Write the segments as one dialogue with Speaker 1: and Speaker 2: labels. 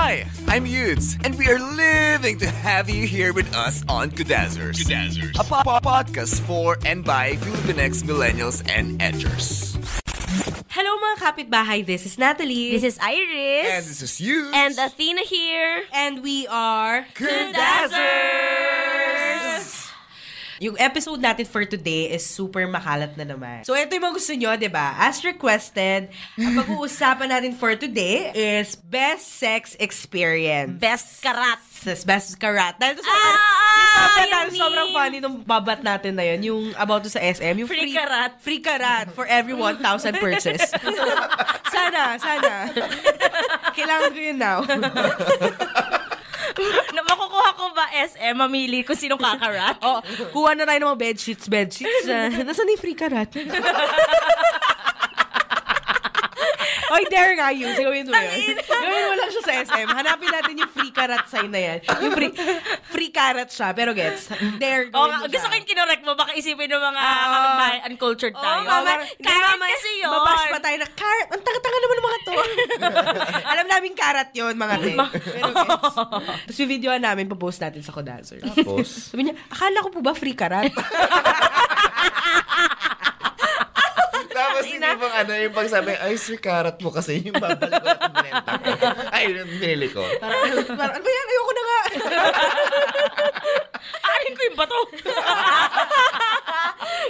Speaker 1: Hi, I'm Yudes, and we are living to have you here with us on Kudazzers. Kudazzers. A po- po- podcast for and by Filipinx millennials and edgers.
Speaker 2: Hello mga kapitbahay, this is Natalie.
Speaker 3: This is Iris.
Speaker 1: And this is Yudes.
Speaker 3: And Athena here.
Speaker 2: And we are
Speaker 1: Kudazzers!
Speaker 2: Yung episode natin for today is super makalat na naman. So, ito yung mga gusto nyo, di ba? As requested, ang pag-uusapan natin for today is best sex experience.
Speaker 3: Best karat.
Speaker 2: Yes, best karat. Dahil to sa
Speaker 3: Ah,
Speaker 2: sobrang,
Speaker 3: yung
Speaker 2: dahil sobrang
Speaker 3: meme.
Speaker 2: funny nung babat natin na yun. Yung about to sa SM. Yung
Speaker 3: Free karat.
Speaker 2: Free karat for every 1,000 purchase. sana, sana. Kailangan ko yun now.
Speaker 3: Na, makukuha ko ba SM? Mamili kung sinong kakarat?
Speaker 2: Oh, kuha na tayo ng mga bedsheets, bedsheets. Uh, Nasaan na yung free karat? Oy, dare nga yun. Gawin mo yun. Gawin mo lang siya sa SM. Hanapin natin yung free karat sign na yan. Yung free, free karat siya. Pero gets, dare
Speaker 3: Oh,
Speaker 2: gawin mo
Speaker 3: gusto
Speaker 2: siya.
Speaker 3: ko yung kinorek mo. Baka isipin ng mga
Speaker 2: Ah.
Speaker 3: kapitbahay, uncultured tayo.
Speaker 2: mama,
Speaker 3: Karat
Speaker 2: hindi, mama,
Speaker 3: kasi yun.
Speaker 2: Mabash pa tayo na, karat, ang tanga-tanga naman ng mga to. Alam namin karat yun, mga te. Pero gets. Tapos yung video namin, papost natin sa Kodazer.
Speaker 1: Tapos,
Speaker 2: Sabi niya, akala ko po ba free karat?
Speaker 1: tapos hindi bang ano, yung pagsabi, ay, sir, karat mo kasi yung babalik ko at binenta ko. Ay, binili ko.
Speaker 2: Parang, parang, ano ba yan? Ayoko na nga.
Speaker 3: Arin ko yung bato.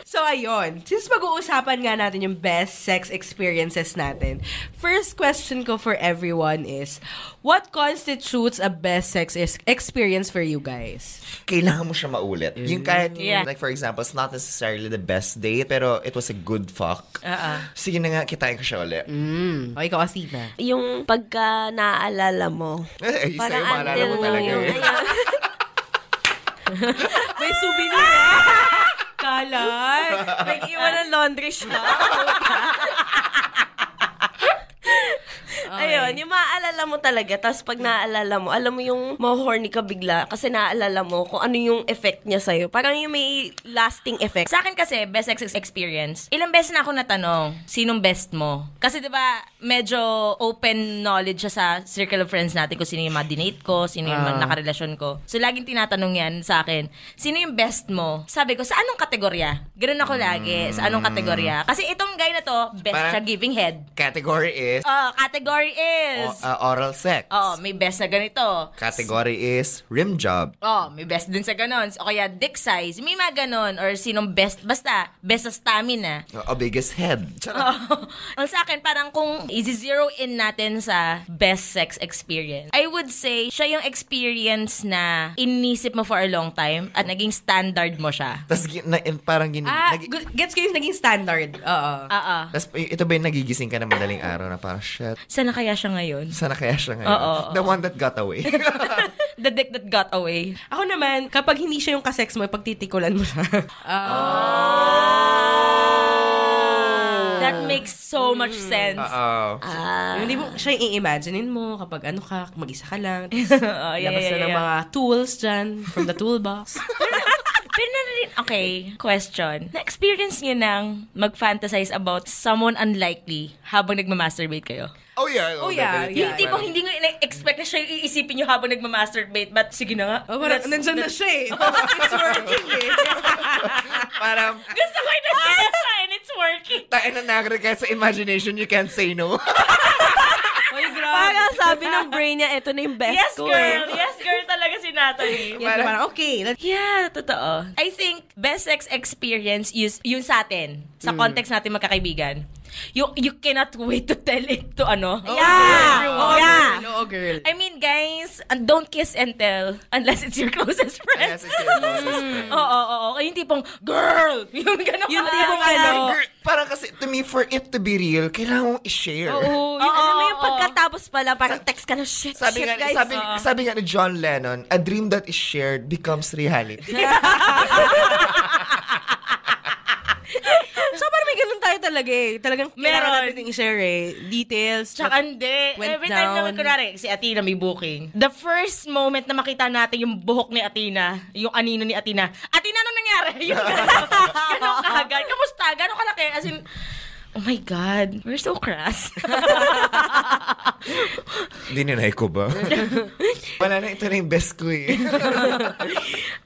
Speaker 2: So, ayun. Since pag-uusapan nga natin yung best sex experiences natin, first question ko for everyone is, what constitutes a best sex experience for you guys?
Speaker 1: Kailangan mo siya maulit. Yung kahit,
Speaker 3: Yeah.
Speaker 1: like for example, it's not necessarily the best date, pero it was a good fuck. Sige na nga, kitain ko siya ulit.
Speaker 2: Mm. O, ikaw, Asina.
Speaker 3: yung pagka naaalala mo.
Speaker 1: Eh, isa yung maalala mo talaga
Speaker 3: yung-
Speaker 1: eh.
Speaker 2: May souvenir. Kalat.
Speaker 3: Nag-iwan ng laundry siya. Ayun, yung maaalala mo talaga, tapos pag naaalala mo, alam mo yung ma-horny ka bigla kasi naaalala mo kung ano yung effect niya sa'yo. Parang yung may lasting effect. Sa akin kasi, best sex experience, ilang beses na ako natanong, sinong best mo? Kasi 'di ba medyo open knowledge siya sa circle of friends natin kung sino yung ma-dinate ko, sino yung
Speaker 2: Ah.
Speaker 3: nakarelasyon ko. So, laging tinatanong yan sa akin, sino yung best mo? Sabi ko, sa anong kategorya? Ganun ako lagi, sa anong kategorya? Kasi itong guy na to, best
Speaker 1: Parang-
Speaker 3: siya giving head.
Speaker 1: Category is
Speaker 3: Oh, category is...
Speaker 1: o- uh, oral sex.
Speaker 3: Oh, may best na ganito.
Speaker 1: Category is rim job.
Speaker 3: Oh, may best din sa ganon. O kaya dick size. May mga ganon. Or sinong best. Basta, best sa stamina.
Speaker 1: O biggest head.
Speaker 3: Oh. Sa akin, parang kung i-zero in natin sa best sex experience, I would say, siya yung experience na inisip mo for a long time at naging standard mo siya.
Speaker 1: Tapos na, parang gin...
Speaker 2: Ah, gu- gets ko yung naging standard. Oo.
Speaker 3: Oo.
Speaker 1: tas, ito ba yung nagigising ka na madaling araw na parang, shit,
Speaker 3: Sana kaya siya ngayon?
Speaker 1: sana kaya siya ngayon?
Speaker 3: Oo, oo.
Speaker 1: The one that got away.
Speaker 3: The dick that got away.
Speaker 2: Ako naman, kapag hindi siya yung kasex mo, pagtitikulan mo siya.
Speaker 3: That makes so much sense.
Speaker 1: Oo.
Speaker 3: Ah.
Speaker 2: Yung Hindi mo siya yung i-imaginein mo kapag ano ka, mag-isa ka lang.
Speaker 3: Oh, yeah,
Speaker 2: labas
Speaker 3: yeah,
Speaker 2: na ng
Speaker 3: yeah.
Speaker 2: mga tools dyan from the toolbox.
Speaker 3: Pero na rin, okay, question. Na-experience niyo nang mag-fantasize about someone unlikely habang nagmamasturbate kayo?
Speaker 1: Oh yeah.
Speaker 2: Oh, yeah,
Speaker 1: definitely.
Speaker 2: yeah.
Speaker 3: Yung tipong hindi nga expect na siya yung iisipin nyo habang nagmamasturbate, but sige na nga.
Speaker 2: Oh, parang,
Speaker 3: Let's-
Speaker 2: nandyan na siya eh. It's working eh.
Speaker 1: Parang,
Speaker 3: Gusto ko yung nandiyan siya and it's working.
Speaker 1: tain na nagre ka sa imagination, you can't say no.
Speaker 2: Oy, grabe.
Speaker 4: Parang sabi ng brain niya, ito na yung best
Speaker 3: yes,
Speaker 4: ko
Speaker 3: girl.
Speaker 4: eh.
Speaker 3: Yes, girl talaga si Natalie.
Speaker 2: Yes, parang, okay. Let's,
Speaker 3: Yeah, totoo. I think best sex experience is yun sa atin, sa context natin magkakaibigan. You you cannot wait to tell it to ano.
Speaker 4: Yeah!
Speaker 2: Oo,
Speaker 4: yeah!
Speaker 2: girl. Oo, girl.
Speaker 3: I mean, guys, uh, don't kiss and tell unless it's your closest friend.
Speaker 1: Yes, it's your closest friend.
Speaker 3: Oo, oo, oo. Yung tipong, girl! Yung gano'n.
Speaker 4: Yung tipong
Speaker 3: ano.
Speaker 4: ano.
Speaker 1: Girl, parang kasi, to me, for it to be real, kailangan mong i-share.
Speaker 4: Oo, yung alam mo yung pagkatapos pala, parang text ka na, shit,
Speaker 1: Sabi
Speaker 4: shit,
Speaker 1: nga,
Speaker 4: guys.
Speaker 1: sabi, sabi nga ni John Lennon, a dream that is shared becomes reality.
Speaker 2: So, parang may ganun tayo talaga eh. Talagang kailangan
Speaker 3: Meron.
Speaker 2: natin i-share eh. Details.
Speaker 3: Tsaka hindi. Every time
Speaker 2: down.
Speaker 3: naman, kunwari, si Athena may booking. The first moment na makita natin yung buhok ni Athena, yung anino ni Athena, Athena, ano nangyari? Yung gano'n. Gano'n kaagad. Kamusta? Gano'n kalaki? As in, oh my God, we're so crass.
Speaker 1: Dininay ko ba? Wala na, ito na yung best ko eh.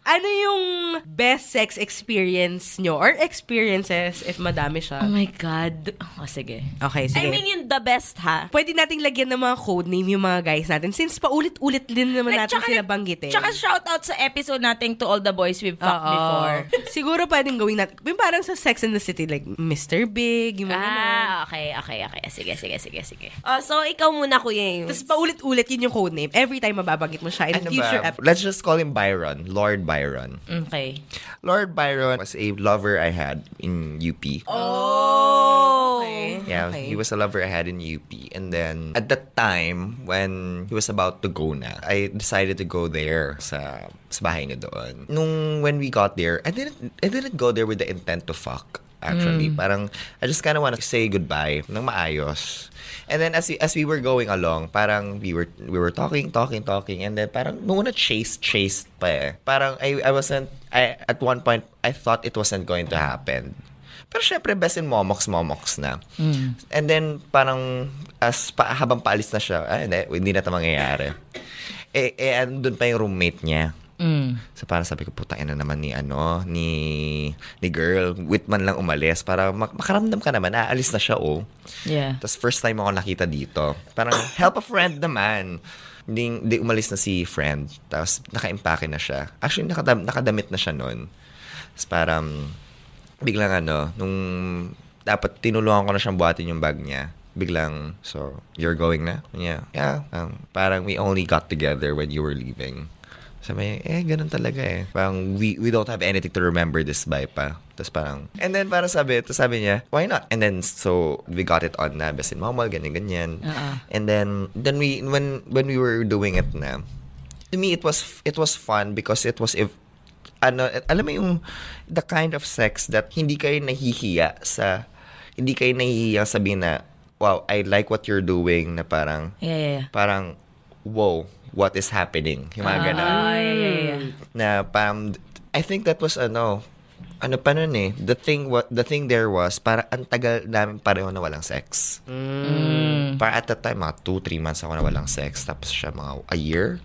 Speaker 2: Ano yung best sex experience nyo? Or experiences if madami siya?
Speaker 3: oh my God. Oh, sige.
Speaker 2: Okay, sige.
Speaker 4: I mean, yung the best, ha?
Speaker 2: Pwede nating lagyan ng mga code name yung mga guys natin since paulit-ulit din naman natin
Speaker 3: Tsaka-
Speaker 2: sila banggitin.
Speaker 3: Tsaka shout out sa episode nating to all the boys we've fucked before.
Speaker 2: Siguro pwedeng gawin natin. Yung parang sa Sex and the City, like Mr. Big, yung mga.
Speaker 3: Ah, okay, okay, okay. Sige, sige, sige, sige.
Speaker 4: Oh, so, ikaw muna, Kuya. Yung...
Speaker 2: Tapos paulit-ulit yun yung code name. Every time mababanggit mo siya in
Speaker 1: ano
Speaker 2: future
Speaker 1: ba?
Speaker 2: episodes.
Speaker 1: Let's just call him Byron. Lord Byron.
Speaker 3: Okay.
Speaker 1: Lord Byron was a lover I had in UP.
Speaker 4: Oh!
Speaker 2: Okay.
Speaker 1: Yeah,
Speaker 2: okay.
Speaker 1: he was a lover I had in UP. And then, at that time, when he was about to go na, I decided to go there sa, sa bahay niya doon. Nung when we got there, I didn't, I didn't go there with the intent to fuck. Actually, parang, I just kind of want to say goodbye ng maayos. And then as we, as we were going along, parang we were we were talking, talking, talking, and then parang nung una chase, chased pa eh. Parang I, I wasn't, I, at one point, I thought it wasn't going to happen. Pero syempre, best in momox, momox na. And then, parang, as pa, habang paalis na siya, ay, hindi, hindi na ito mangyayari. Eh, eh, andun pa yung roommate niya. So, parang sabi ko, putang ina naman ni, ano, ni, ni girl, wit man lang umalis, para mak- makaramdam ka naman, aalis na siya, oh.
Speaker 3: Yeah.
Speaker 1: Tapos first time ako nakita dito. Parang, help a friend naman. Hindi, hindi umalis na si friend. Tapos, naka-impake na siya. Actually, nakadam, nakadamit na siya noon. Tapos parang, biglang ano, nung dapat tinulungan ko na siyang buhatin yung bag niya. Biglang, so, you're going na? Yeah. Yeah. Um, parang we only got together when you were leaving. Sabi niya, eh, ganun talaga eh. Parang, we, we don't have anything to remember this by pa. Tapos parang, and then parang sabi, tapos sabi niya, why not? And then, so, we got it on na, besin mamal, ganyan, ganyan. And then, then we, when, when we were doing it na, to me, it was, it was fun because it was, if, ano, alam mo yung, the kind of sex that hindi kayo nahihiya sa, hindi kayo nahihiya sabihin na, wow, I like what you're doing, na parang,
Speaker 3: Yeah, yeah, yeah.
Speaker 1: parang, wow, what is happening? Yung mga ganun.
Speaker 3: Ah, yeah, yeah, yeah.
Speaker 1: Na parang, I think that was ano, ano pa nun eh, the thing, what, the thing there was, para ang tagal namin pareho na walang sex. Para at that time, mga 2-3 months ako na walang sex. Tapos siya mga a year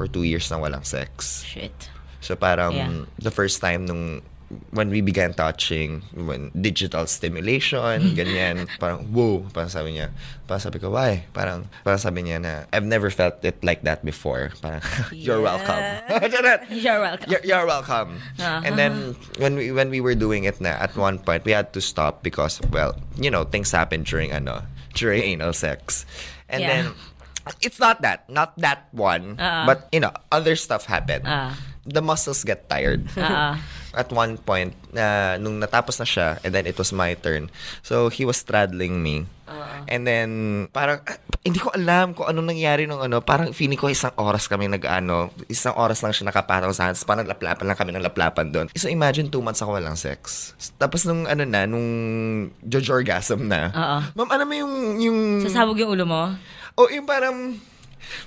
Speaker 1: or 2 years na walang sex.
Speaker 3: Shit.
Speaker 1: So parang
Speaker 3: Yeah.
Speaker 1: the first time nung when we began touching, when digital stimulation, ganyan, parang, whoa, parang sabi niya, parang sabi ko, why? Parang, parang sabi niya na, I've never felt it like that before. Parang, you're welcome.
Speaker 3: You're welcome.
Speaker 1: You're, you're welcome. And then when we when we were doing it na at one point we had to stop because well, you know, things happen during ano, during anal sex. And
Speaker 3: Yeah.
Speaker 1: then it's not that, not that one, but you know, other stuff happened.
Speaker 3: Ah.
Speaker 1: The muscles get tired. At one point, na nung natapos na siya, and then it was my turn. So, he was straddling me. And then, parang, ah, hindi ko alam kung anong nangyari nung ano. Parang feeling ko isang oras kami nag-ano. Isang oras lang siya nakapataw sa hands. Parang laplapan lang kami ng laplapan doon. So, imagine two months ako walang sex. Tapos nung ano na, nung George orgasm na.
Speaker 3: Oo.
Speaker 1: Ma'am, ano mo yung, yung...
Speaker 3: Sasabog yung ulo mo?
Speaker 1: O yung parang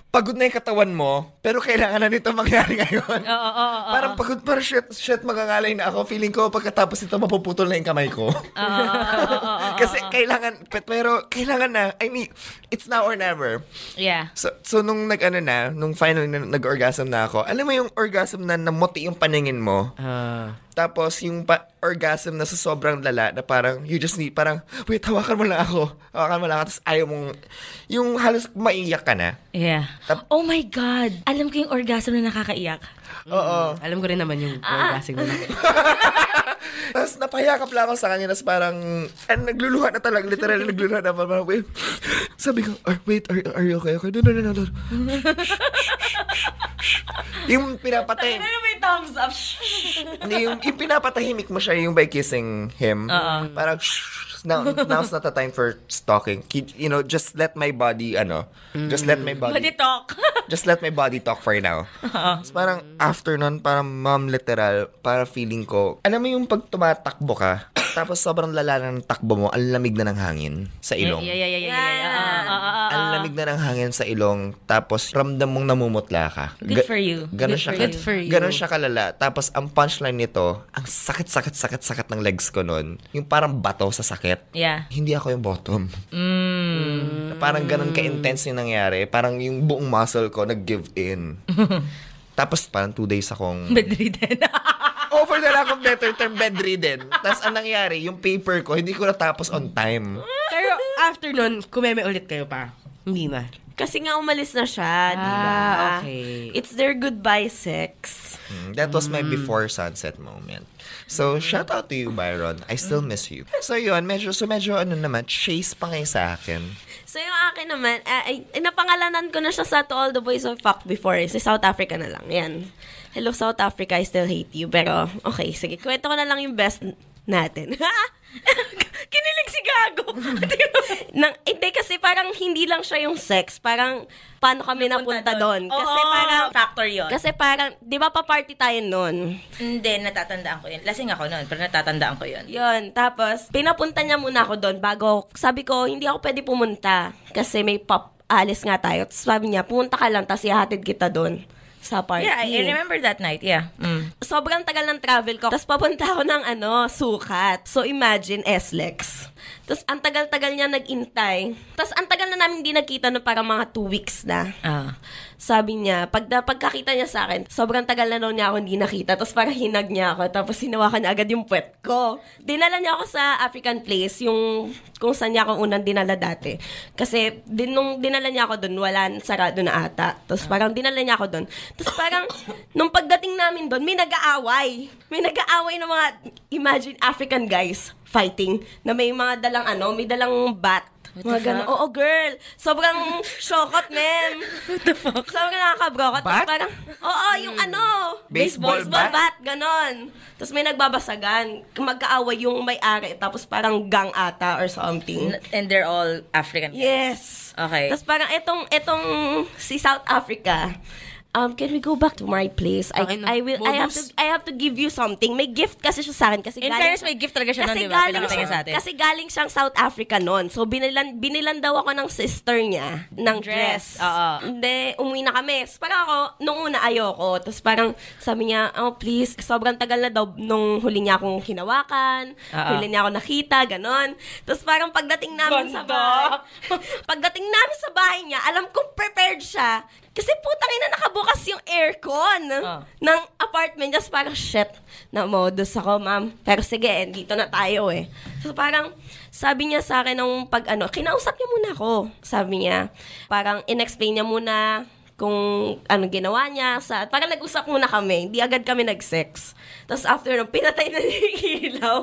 Speaker 1: pagod na yung katawan mo, pero kailangan na nito mangyari ngayon.
Speaker 3: Oo, oo, oo.
Speaker 1: Parang pagod, parang shit, shit, magangalay na ako. Feeling ko, pagkatapos nito, mapuputol na yung kamay ko. Kasi kailangan, pe- pero kailangan na, I mean, it's now or never.
Speaker 3: Yeah.
Speaker 1: So, so nung nag-ano na, nung finally na, nag-orgasm na ako, alam mo yung orgasm na namuti yung paningin mo? Tapos yung pa- orgasm na sa sobrang lala na parang you just need, parang, wait, hawakan mo lang ako. Hawakan mo lang ako. Tapos ayaw mong, yung halos maiyak ka na.
Speaker 3: Yeah.
Speaker 1: Tap-
Speaker 3: Oh my God! Alam ko yung orgasm na nakakaiyak.
Speaker 1: Oo.
Speaker 2: Alam ko rin naman yung orgasm na.
Speaker 1: Tapos napahayakap lang ako sa kanya, tapos parang, and nagluluha na talaga, literally nagluluha na, parang, wait, sabi ko, "Ah, wait, are, are you okay? Okay, no, no, no, no. no." yung pinapatay,
Speaker 3: Ano may thumbs up?
Speaker 1: yung, yung pinapatahimik mo siya yung by kissing him. Parang, now, now's not the time for stalking. Keep- You know, just let my body, ano, just let my body,
Speaker 3: Body talk.
Speaker 1: just let my body talk for now. Tapos parang after nun, parang mom literal, para feeling ko, alam mo yung pag tumatakbo ka, tapos sobrang lala na ng takbo mo, ang lamig na ng hangin sa ilong.
Speaker 3: Yeah, yeah, yeah, yeah, yeah. yeah. Ah, ah, ah, ah.
Speaker 1: Ang lamig na ng hangin sa ilong, tapos ramdam mong namumutla ka.
Speaker 3: Good for you.
Speaker 1: Ganon
Speaker 3: Good
Speaker 1: siya,
Speaker 3: for
Speaker 1: ka-
Speaker 2: you. Good for you.
Speaker 1: ganon siya kalala. Tapos ang punchline nito, ang sakit, sakit, sakit, sakit ng legs ko nun. Yung parang bato sa sakit.
Speaker 3: Yeah.
Speaker 1: Hindi ako yung bottom.
Speaker 3: Mm.
Speaker 1: Parang ganun ka-intense yung nangyari. Parang yung buong muscle ko nag-give in. Tapos parang two days akong...
Speaker 3: Bedridden.
Speaker 1: Over na lang akong better term bedridden. Tapos ang nangyari, yung paper ko, hindi ko natapos on time.
Speaker 2: Pero after nun, kumeme ulit kayo pa. Hindi na.
Speaker 4: Kasi nga umalis na siya, di ba?
Speaker 2: Ah, okay.
Speaker 4: It's their goodbye sex.
Speaker 1: Mm, That was my before sunset moment. So, shout out to you, Byron. I still miss you. So, yun, medyo, so medyo ano naman, chase pa ngayon sa akin.
Speaker 4: So yung akin naman, uh, ay, ay, napangalanan ko na siya sa To All the Boys of Fuck before. eh. Sa South Africa na lang. Yan. Hello South Africa, I still hate you. Pero, okay, sige. Kwento ko na lang yung best natin. Kinilig si Gago. Nang, hindi, kasi parang hindi lang siya yung sex. Parang, paano kami napunta doon. Kasi
Speaker 3: Oo,
Speaker 4: parang,
Speaker 3: factor yun.
Speaker 4: kasi parang, di ba pa-party tayo noon?
Speaker 3: Hindi, natatandaan ko yun. Lasing ako noon, pero natatandaan ko yun.
Speaker 4: Yun, tapos, pinapunta niya muna ako doon bago, sabi ko, hindi ako pwede pumunta kasi may pop, alis nga tayo. Tapos sabi niya, pumunta ka lang, tapos ihatid kita doon sa party.
Speaker 3: Yeah, I, I remember that night. Yeah. Mm.
Speaker 4: Sobrang tagal ng travel ko. Tapos papunta ako ng ano, sukat. So imagine, SLEX. Tapos ang tagal-tagal niya nag-intay. Tapos ang tagal na namin hindi nagkita no parang mga two weeks na.
Speaker 3: Ah.
Speaker 4: Sabi niya, pag na, pagkakita niya sa akin, sobrang tagal na daw niya ako hindi nakita. Tapos parang hinag niya ako. Tapos hinawakan niya agad yung puwet ko. Dinala niya ako sa African place, yung kung saan niya ako unang dinala dati. Kasi din, nung dinala niya ako doon, wala, sarado na ata. Tapos parang dinala niya ako doon. Tapos parang, nung pagdating namin doon, may nag-aaway. May nag-aaway ng mga, imagine, African guys fighting na may mga dalang ano, may dalang bat. Mga ganun. Oo, girl. Sobrang shokot, men. What the fuck? Sobrang nakakabrokot. Tapos
Speaker 1: Bat?
Speaker 4: parang, oo, yung ano,
Speaker 1: Baseball
Speaker 4: baseball
Speaker 1: bat?
Speaker 4: bat, ganon. Tapos may nagbabasagan. Magkaaway yung may-ari. Tapos parang gang ata or something.
Speaker 3: And they're all African.
Speaker 4: Yes.
Speaker 3: Okay.
Speaker 4: Tapos parang itong, itong si South Africa, um, can we go back to my place? I,
Speaker 2: na.
Speaker 4: I will, I have to,
Speaker 2: Bonus.
Speaker 4: I have to give you something. May gift kasi siya sa akin. Kasi
Speaker 3: In
Speaker 4: galing-
Speaker 3: fairness, may gift talaga siya nun,
Speaker 4: kasi
Speaker 3: di ba?
Speaker 4: galing siya-
Speaker 3: sa atin.
Speaker 4: Kasi galing siyang South Africa noon. So, binilan, binilan daw ako ng sister niya ng dress.
Speaker 3: Dress, oo.
Speaker 4: Hindi, umuwi na kami. Tapos parang ako, nung una ayoko. Tapos parang sabi niya, oh please, sobrang tagal na daw nung huli niya akong hinawakan.
Speaker 3: Oo.
Speaker 4: Huli niya ako nakita, ganon. Tapos parang pagdating namin sa
Speaker 3: Ganda.
Speaker 4: bahay, pagdating namin sa bahay niya, alam kong prepared siya. Kasi putang ina nakabukas yung aircon
Speaker 3: Ah.
Speaker 4: ng apartment. Just parang, shit, na-modus ako, ma'am. Pero sige, eh, dito na tayo eh. So parang, sabi niya sa akin nung pag ano, kinausap niya muna ako. Sabi niya, parang in-explain niya muna kung ano ginawa niya. Sa, parang nag-usap muna kami. Hindi agad kami nag-sex. Tapos after nung pinatay na niya yung ilaw.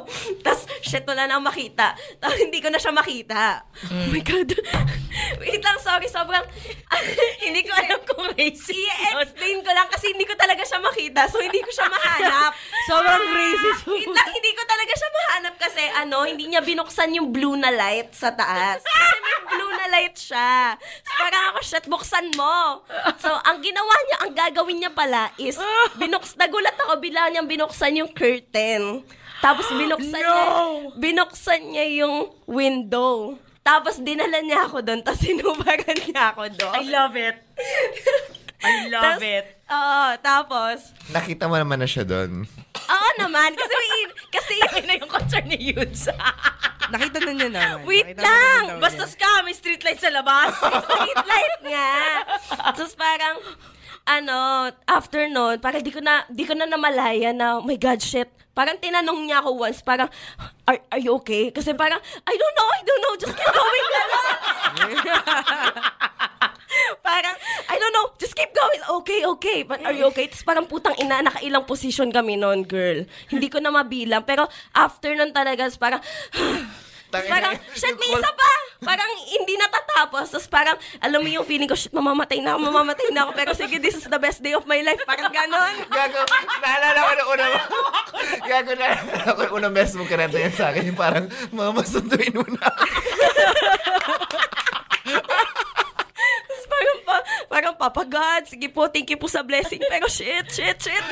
Speaker 4: Tapos, shit, wala na makita. Tapos hindi ko na siya makita. Oh my God. Wait lang, sorry. Sobrang, hindi ko alam kung racist. I-explain ko lang kasi hindi ko talaga siya makita. So, hindi ko siya mahanap.
Speaker 2: Sobrang racist.
Speaker 4: Wait lang, hindi ko talaga siya mahanap kasi ano, hindi niya binuksan yung blue na light sa taas. Kasi may blue na light siya. So, parang ako, shit, buksan mo. So, ang ginawa niya, ang gagawin niya pala is, binuks, nagulat ako, bila niyang binuksan yung curtain. Tapos binuksan niya, binuksan niya yung window. Tapos dinala niya ako doon, tapos sinubaran niya ako doon.
Speaker 3: I love it. I love
Speaker 4: Tas-
Speaker 3: it.
Speaker 4: Oo, tapos,
Speaker 1: Nakita mo naman na siya doon.
Speaker 4: oo naman, kasi kasi,
Speaker 3: Ayun na yung concern ni Yudes.
Speaker 2: Nakita na niya naman.
Speaker 4: Wait
Speaker 2: Nakita na
Speaker 4: lang!
Speaker 3: Basta
Speaker 2: niya.
Speaker 3: ka, may street light sa labas.
Speaker 4: street light nga. Tapos parang, ano, after nun, parang di ko na, di ko na namalaya na, oh my God, shit. Parang tinanong niya ako once, parang, are, are you okay? Kasi parang, I don't know, I don't know, just keep going na lang. parang, I don't okay? But are you okay? Tapos parang putang ina, nakailang position kami noon, girl. Hindi ko na mabilang. Pero after nun talaga, parang, parang, shit, may isa pa! Parang hindi natatapos. Tapos parang, alam mo yung feeling ko, shit, mamamatay na ako, mamamatay na ako. Pero sige, this is the best day of my life. Parang ganon.
Speaker 1: Gago, naalala ko na una mo. Gago, naalala ko yung unang best mo kanento yan sa akin. Yung parang, mama, sunduin mo na.
Speaker 4: Tapos parang, pa, parang, Papa God, sige po, thank you po sa blessing. Pero shit, shit, shit.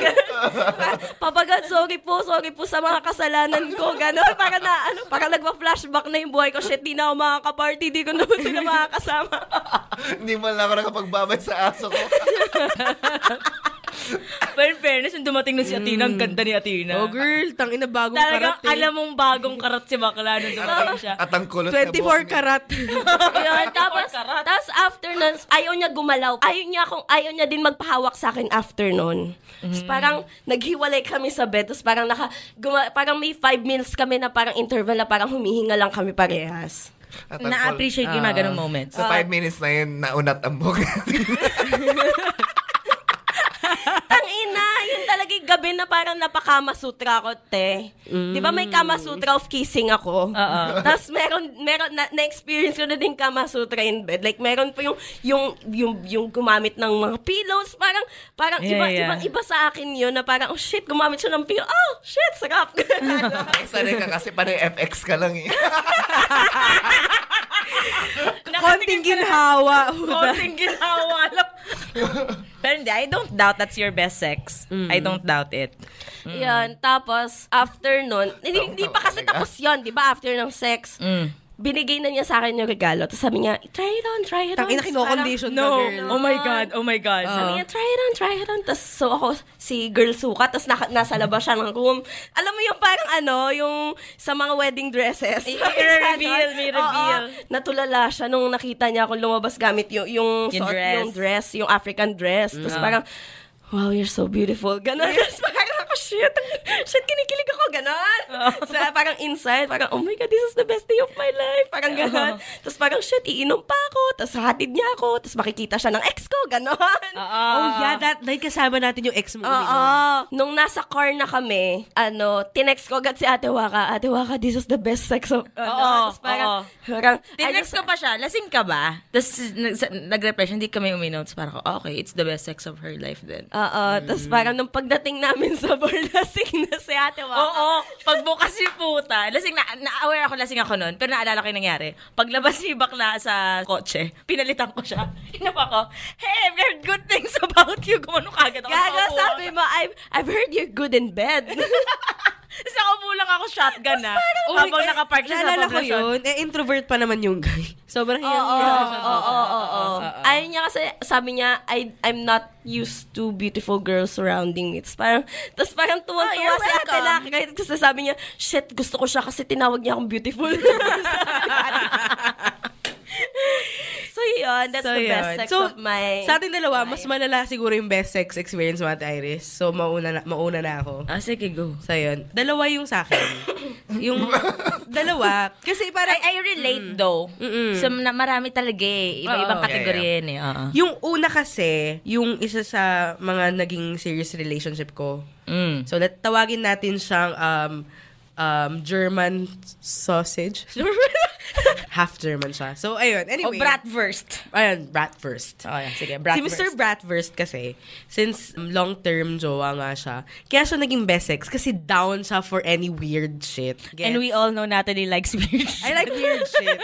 Speaker 4: Papa God, sorry po, sorry po sa mga kasalanan ko. Ganon, parang na, ano, parang nagpa-flashback na yung buhay ko. Shit, di na ako makaka-party, di ko na ba sila makakasama.
Speaker 1: Hindi mo lang ako nakapagbabay sa aso ko.
Speaker 3: But in fairness, yung dumating na si Athena, ang ganda ni Athena.
Speaker 2: Oh, girl, tangin na bagong
Speaker 3: Talagang
Speaker 2: karat eh.
Speaker 3: alam mong bagong karat si bakla nung dumating siya.
Speaker 1: At ang kulot na
Speaker 2: 24
Speaker 1: buhok niya.
Speaker 2: karat.
Speaker 4: Yun, tapos, tapos after nun, ayaw niya gumalaw. Ayaw niya, kung, ayaw niya din magpahawak sa akin after nun. Tapos parang naghiwalay kami sa bed. Tapos parang, naka, guma, parang may five minutes kami na parang interval na parang humihinga lang kami parehas.
Speaker 1: At ang
Speaker 3: Na-appreciate yung mga ganong moments.
Speaker 1: Sa five minutes na yun, naunat ang buhok natin.
Speaker 4: Ang ina, yun talaga yung gabi na parang napakama sutra ko, te. Di ba may kama sutra of kissing ako?
Speaker 3: Oo.
Speaker 4: Tapos meron, meron, na, na-experience ko na din kama sutra in bed. Like, meron po yung, yung, yung, yung gumamit ng mga pillows. Parang, parang
Speaker 3: Yeah,
Speaker 4: iba,
Speaker 3: yeah.
Speaker 4: ibang iba sa akin yun na parang, oh shit, gumamit siya ng pillow. Oh, shit, sarap.
Speaker 1: Sanay ka kasi panay FX ka lang eh.
Speaker 2: Konting ginhawa.
Speaker 3: Konting ginawa lang. Pero hindi, I don't doubt that's your best sex. I don't doubt it.
Speaker 4: Yan, tapos, after nun, hindi, hindi pa kasi tapos yun, di ba? After ng sex, binigay na niya sa akin yung regalo. Tapos sabi niya, try it on, try it on.
Speaker 2: Tangina, kino-condition ka,
Speaker 3: No.
Speaker 2: girl.
Speaker 3: Oh my God. Oh my God.
Speaker 4: Sabi niya, try it on, try it on. Tapos, so ako, si girl suka, tapos naka, nasa labas siya ng room. Alam mo yung parang ano, yung sa mga wedding dresses.
Speaker 3: May reveal, may reveal.
Speaker 4: Oo, natulala siya nung nakita niya akong lumabas gamit yung, yung,
Speaker 3: Yung
Speaker 4: suot-
Speaker 3: dress.
Speaker 4: yung dress, yung African dress. Tapos parang, wow, you're so beautiful. Ako, shit, shit, kinikilig ako, ganon. so, parang inside, parang, oh my God, this is the best day of my life. Parang ganon. Tapos parang, shit, iinom pa ako. Tapos hatid niya ako. Tapos makikita siya ng ex ko, ganon.
Speaker 2: Oh, yeah, that night kasama natin yung ex mo.
Speaker 4: Oo. Nung nasa car na kami, ano, tinext ko agad si Ate Waka, Ate Waka, this is the best sex of... Ano,
Speaker 3: Oo,
Speaker 4: Tapos parang,
Speaker 3: oo.
Speaker 4: parang,
Speaker 3: Tinext ko pa siya, lasing ka ba? Tapos nag- sa- nag-reply siya, hindi kami uminom. Tapos parang, oh, okay, it's the best sex of her life then.
Speaker 4: Oo, tapos parang nung pagdating namin sa bar, lasing na si Ate Waka.
Speaker 3: Oo, pagbukas si puta, lasing na, na-aware ako lasing ako noon, pero naalala ko yung nangyari. Paglabas ni bakla sa kotse, pinalitan ko siya. Hinapa ko, hey, I've heard good things about you. Gumano kagad ako. Nakaupo
Speaker 4: sabi mo, I've, I've heard you're good in bed.
Speaker 3: Tapos nakaupo lang ako shotgun na.
Speaker 2: Oh,
Speaker 3: habang
Speaker 2: eh,
Speaker 3: nakapark siya sa
Speaker 2: ko
Speaker 3: poblasyon.
Speaker 2: yun. Eh, introvert pa naman yung guy. Sobrang
Speaker 4: Oo,
Speaker 2: hiyang
Speaker 4: oo, oo, oo, oo. Ayaw niya kasi, sabi niya, I, I'm not used to beautiful girls surrounding me. Tapos parang, tapos parang
Speaker 3: Oh, you're
Speaker 4: si Ate
Speaker 3: welcome.
Speaker 4: Laki. Kahit kasi sabi niya, shit, gusto ko siya kasi tinawag niya akong beautiful. so yun, that's
Speaker 2: So,
Speaker 4: the best
Speaker 2: yun.
Speaker 4: sex
Speaker 2: So,
Speaker 4: of my...
Speaker 2: Sa atin dalawa, mas malala siguro yung best sex experience mo at Iris. So, mauna na, mauna na ako.
Speaker 3: Ah, sige, go.
Speaker 2: So, yun. Dalawa yung sa akin. yung dalawa. Kasi parang...
Speaker 3: I, I relate though. So, na, marami talaga eh. Iba-ibang
Speaker 2: Oo.
Speaker 3: kategorya
Speaker 1: Yeah,
Speaker 3: yan eh. Oo.
Speaker 2: Yung una kasi, yung isa sa mga naging serious relationship ko.
Speaker 3: Mm.
Speaker 2: So, let, tawagin natin siyang um, um, German sausage. Half German siya. So, ayun.
Speaker 3: O
Speaker 2: Anyway.
Speaker 3: bratwurst.
Speaker 2: Ayun, Bratwurst.
Speaker 3: Oh, yan. Sige,
Speaker 2: Si
Speaker 3: bratwurst.
Speaker 2: Mr. Bratwurst kasi, since um, long-term jowa nga siya, kaya siya naging best sex kasi down siya for any weird shit. Gets?
Speaker 3: And we all know Natalie likes weird
Speaker 2: I like weird shit.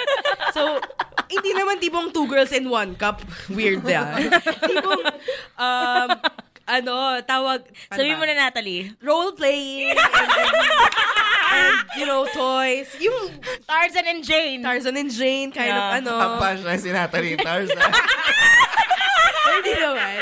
Speaker 2: So, hindi naman tipong two girls in one cup. Weird ah. tipong, um, ano, tawag,
Speaker 3: Sabi mo
Speaker 2: ano ba?
Speaker 3: na, Natalie.
Speaker 2: role-playing, and, you know, toys. Yung
Speaker 3: Tarzan and Jane.
Speaker 2: Tarzan and Jane kind
Speaker 3: Yeah.
Speaker 2: of ano.
Speaker 1: Ang punchline si Natalie Tarzan.
Speaker 2: Hindi naman.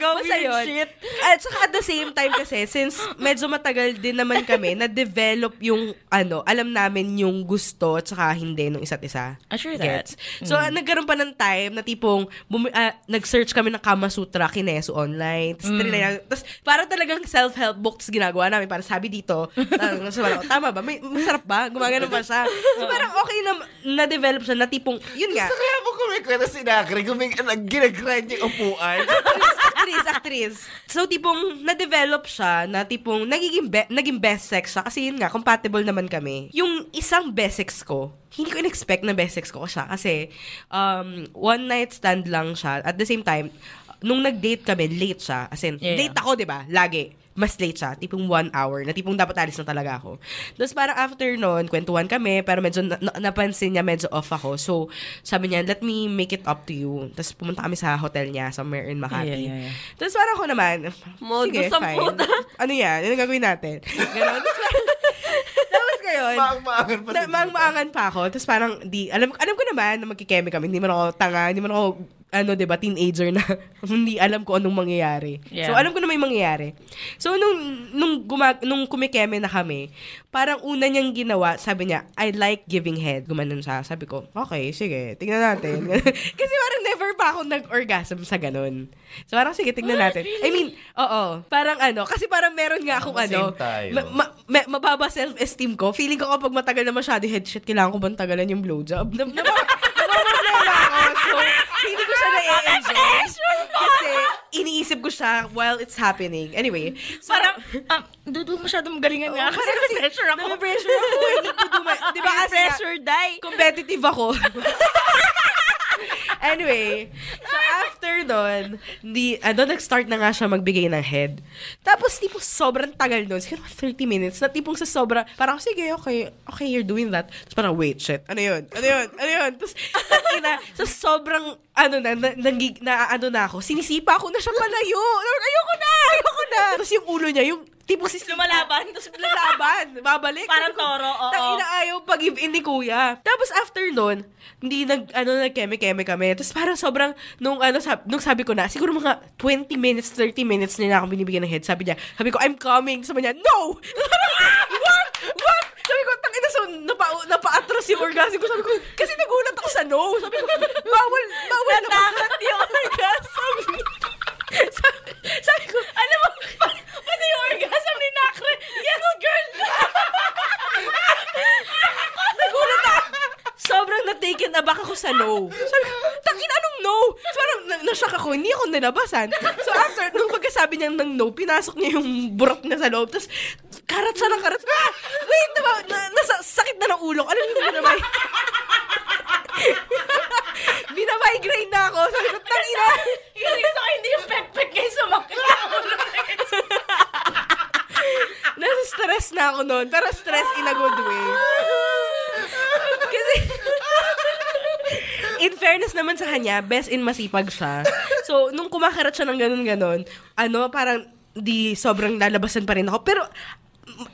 Speaker 2: Basta
Speaker 3: weird
Speaker 2: yun.
Speaker 3: shit.
Speaker 2: At saka at the same time kasi, since medyo matagal din naman kami, na-develop yung, ano, alam namin yung gusto at saka hindi ng isa't isa.
Speaker 3: Ah, sure that.
Speaker 2: Gets? So, ah, nagkaroon pa ng time na tipong, bumi- ah, nag-search kami ng Kama Sutra, kineso online. Tapos, trinay- tapos para talagang self-help books ginagawa namin. Para sabi dito, so, parang, tama ba? May, masarap ba? Gumagano ba siya? So, parang okay na, na-develop siya na tipong, yun nga.
Speaker 1: Sa kaya mo kumikwenta si Nakri, guming, nag- ginagrind yung upuan.
Speaker 2: actress, actress. So, tipong, na-develop siya na tipong, nagiging, be- naging best sex siya. Kasi yun nga, compatible naman kami. Yung isang best sex ko, hindi ko in-expect na best sex ko siya. Kasi, um, one night stand lang siya. At the same time, nung nag-date kami, late siya. As in,
Speaker 3: Yeah.
Speaker 2: late ako, di ba? Lagi mas late siya, tipong one hour, na tipong dapat alis na talaga ako. Tapos parang after nun, kwentuhan kami, pero medyo na- na- napansin niya, medyo off ako. So, sabi niya, let me make it up to you. Tapos pumunta kami sa hotel niya, somewhere in Makati.
Speaker 3: Yeah, yeah, yeah.
Speaker 2: Tapos parang ako naman,
Speaker 4: Modus
Speaker 2: sige, fine.
Speaker 4: puta.
Speaker 2: Ano yan? Ano gagawin natin? Ganon. Tapos ngayon,
Speaker 1: Maang-maangan pa
Speaker 2: maang-maangan pa ako. Tapos parang, di, alam, alam ko naman na magkikeme kami. Hindi man ako tanga, hindi man ako, ano, di ba, teenager na hindi alam ko anong mangyayari.
Speaker 3: Yeah.
Speaker 2: So, alam ko na may mangyayari. So, nung, nung, gumag, nung kumikeme na kami, parang una niyang ginawa, sabi niya, I like giving head. Gumanon siya. Sabi ko, okay, sige, tingnan natin. Kasi parang never pa ako nag-orgasm sa ganun. So, parang sige, tingnan natin. I mean, oo. Parang ano, kasi parang meron nga akong ano, ma- ma- ma- mababa self-esteem ko. Feeling ko kapag matagal na masyado headshot, kailangan ko bang tagalan yung blowjob? Na, ko siya na-enjoy. Kasi iniisip ko siya while it's happening. Anyway, so,
Speaker 3: Parang, um, dudu masyadong galingan nga. Kasi
Speaker 2: kasi
Speaker 3: pressure ako.
Speaker 2: pressure ako. I need to do my, di ba
Speaker 3: pressure, die.
Speaker 2: competitive ako. anyway, after nun, di, ano, nag-start na nga siya magbigay ng head. Tapos, tipong sobrang tagal nun, siguro 30 minutes, na tipong sa sobra, parang, sige, okay, okay, you're doing that. Tapos parang, wait, shit, ano yun? Ano yun? Ano yun? Tapos, ina, sa sobrang, ano na, na, nangig- na, ano na ako, sinisipa ko na siya palayo. Ayoko na, ayoko na. Tapos yung ulo niya, yung tipong sis
Speaker 3: Lumalaban, tapos
Speaker 2: lalaban, babalik.
Speaker 3: Parang toro, oo.
Speaker 2: Tangina ayaw pag-give in ni kuya. Tapos after nun, hindi nag, ano, nag-keme-keme kami. Tapos parang sobrang, nung ano, sab, nung sabi ko na, siguro mga 20 minutes, 30 minutes nila akong binibigyan ng head. Sabi niya, sabi ko, I'm coming. Sabi niya, no! what? What? Sabi ko, tangina, so, napa, napa-atras yung orgasm ko. Sabi ko, kasi nagulat ako sa no. Sabi ko, bawal, bawal na
Speaker 3: Natakot yung orgasm.
Speaker 2: sabi, sabi ko,
Speaker 3: Alam mo, pa- pati yung orgasm ni Nakre. Yes, girl!
Speaker 2: Nagulat ako. Sobrang na-taken aback ako sa no. Sabi ko, takin anong no? So, parang na- na-shock ako, hindi ako nilabasan. So after, nung pagkasabi niya ng no, pinasok niya yung burot niya sa loob. Tapos, karat siya ng karat. Ah! Wait, diba? Na, nasa, sakit na ng ulo. ko. Alam niyo, binamay. Binamigraine na ako. Sabi ko, tangina.
Speaker 3: Hindi sa hindi yung pek-pek kayo sumakit.
Speaker 2: Nasa stress na ako noon. Pero stress in a good way. Kasi, in fairness naman sa kanya, best in masipag siya. So, nung kumakarat siya ng ganun-ganon, ano, parang di sobrang lalabasan pa rin ako. Pero,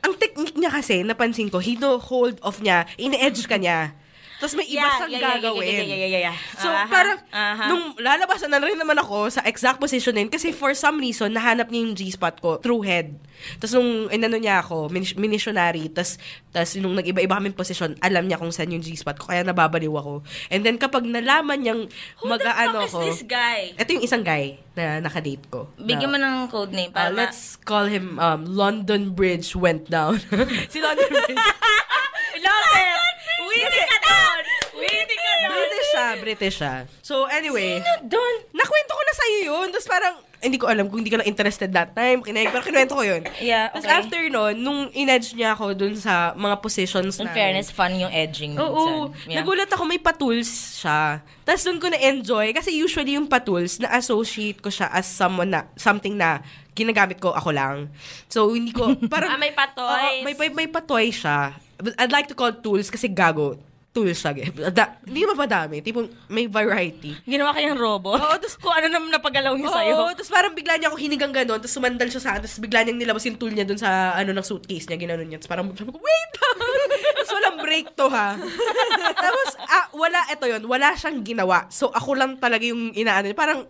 Speaker 2: ang technique niya kasi, napansin ko, hino-hold off niya, ine-edge ka niya. Tapos may iba
Speaker 3: Yeah,
Speaker 2: siyang
Speaker 3: yeah, yeah,
Speaker 2: gagawin.
Speaker 3: yeah, yeah, yeah, yeah, yeah.
Speaker 2: So,
Speaker 3: Aha,
Speaker 2: parang,
Speaker 3: aha.
Speaker 2: nung lalabasan na rin naman ako sa exact position din, kasi for some reason, nahanap niya yung G-spot ko through head. Tapos nung inano niya ako, minis- minissionary, tapos, tapos nung nag-iba-iba kaming position, alam niya kung saan yung G-spot ko, kaya nababaliw ako. And then kapag nalaman niyang
Speaker 3: is
Speaker 2: ko,
Speaker 3: this guy?
Speaker 2: ito yung isang guy na nakadate ko.
Speaker 3: Bigyan mo
Speaker 2: Na-
Speaker 3: ng code name
Speaker 2: Uh,
Speaker 3: para ma-
Speaker 2: let's call him um, London Bridge went down. si London Bridge.
Speaker 3: Love it! Witty ka doon! Witty ka doon!
Speaker 2: British siya, British siya. So anyway,
Speaker 3: Doon!
Speaker 2: nakwento ko na sa'yo yun. Tapos parang, hindi ko alam kung hindi ka lang interested that time. Kinig, pero kinuwento ko yun.
Speaker 3: Yeah,
Speaker 2: Tapos
Speaker 3: okay.
Speaker 2: after nun, nung in-edge niya ako dun sa mga positions
Speaker 3: In
Speaker 2: na...
Speaker 3: fairness, fun yung edging.
Speaker 2: Oo.
Speaker 3: minsan. Yeah.
Speaker 2: Nagulat ako may patools siya. Tapos doon ko na-enjoy. Kasi usually yung patools, na-associate ko siya as someone na, something na ginagamit ko ako lang. So, hindi ko, parang...
Speaker 4: Ah, may patoys.
Speaker 2: Oo, may, may, may patoy siya. I'd like to call tools kasi gago. Tools siya. Da, hindi ba madami? Tipong may variety.
Speaker 3: Ginawa kayang robot?
Speaker 2: Oo, tas-
Speaker 3: Kung ano naman napagalaw niya sa'yo.
Speaker 2: Oo, tapos parang bigla niya ako hinigang ganon, tapos sumandal siya sa akin, tapos bigla niyang nilabas yung tool niya dun sa ano ng suitcase niya, ginanon niya. Tapos parang sabi ko, wait tapos walang break to ha. tapos, ah, wala, eto yun, wala siyang ginawa. So, ako lang talaga yung inaano niya. Parang,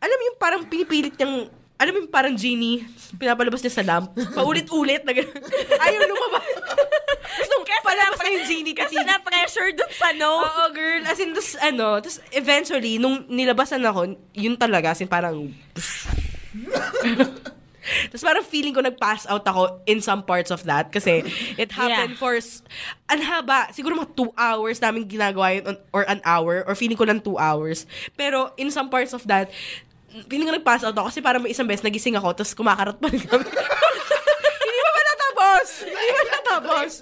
Speaker 2: alam mo yung parang pinipilit niyang, alam mo yung parang genie, pinapalabas niya sa lamp, paulit-ulit, na gano'n. Ayaw lumabas. Tapos nung palabas na yung genie,
Speaker 4: Kasi
Speaker 2: kasi
Speaker 4: na-pressure dun sa no.
Speaker 2: Oo, girl. As in, tas, ano, tas eventually, nung nilabasan ako, yun talaga, as in parang, Tapos parang feeling ko nag-pass out ako in some parts of that kasi it happened
Speaker 3: Yeah.
Speaker 2: for, ang haba, siguro mga two hours namin ginagawa yun or an hour or feeling ko lang two hours. Pero in some parts of that, Piling ko nag-pass out ako kasi parang may isang beses nagising ako tapos kumakarat pa rin kami. Hindi pa ba natapos? Hindi pa natapos?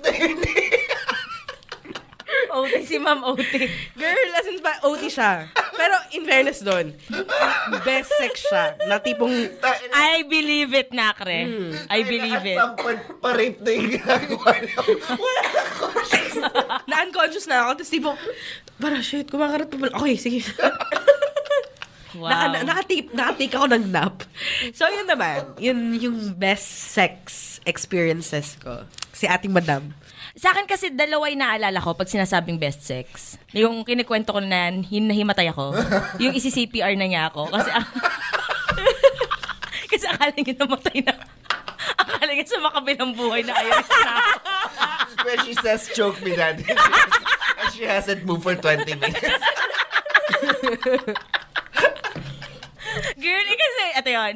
Speaker 3: OT si Ma'am OT.
Speaker 2: Girl, as in pa, OT siya. Pero in fairness doon, best sex siya. Na tipong,
Speaker 3: I believe it, Nakre. I believe it.
Speaker 1: At some point, pa-rape na yung ginagawa niya. Wala na conscious.
Speaker 2: na-unconscious na ako. Tapos tipong, para shit, kumakarat pa pala. Okay, sige.
Speaker 3: Wow.
Speaker 2: Naka, nakatake, nakatake ako ng nap. So, yun naman. Yun yung best sex experiences ko. Si ating madam.
Speaker 3: Sa akin kasi dalawa yung naalala ko pag sinasabing best sex. Yung kinikwento ko na hin- nahimatay ako. yung isi-CPR na niya ako. Kasi, kasi akala niya namatay na. akala niya sa makabilang buhay na ayaw na ako.
Speaker 1: When she says, choke me, daddy. And she hasn't moved for 20 minutes.
Speaker 3: Girl, eh, kasi, ito yun.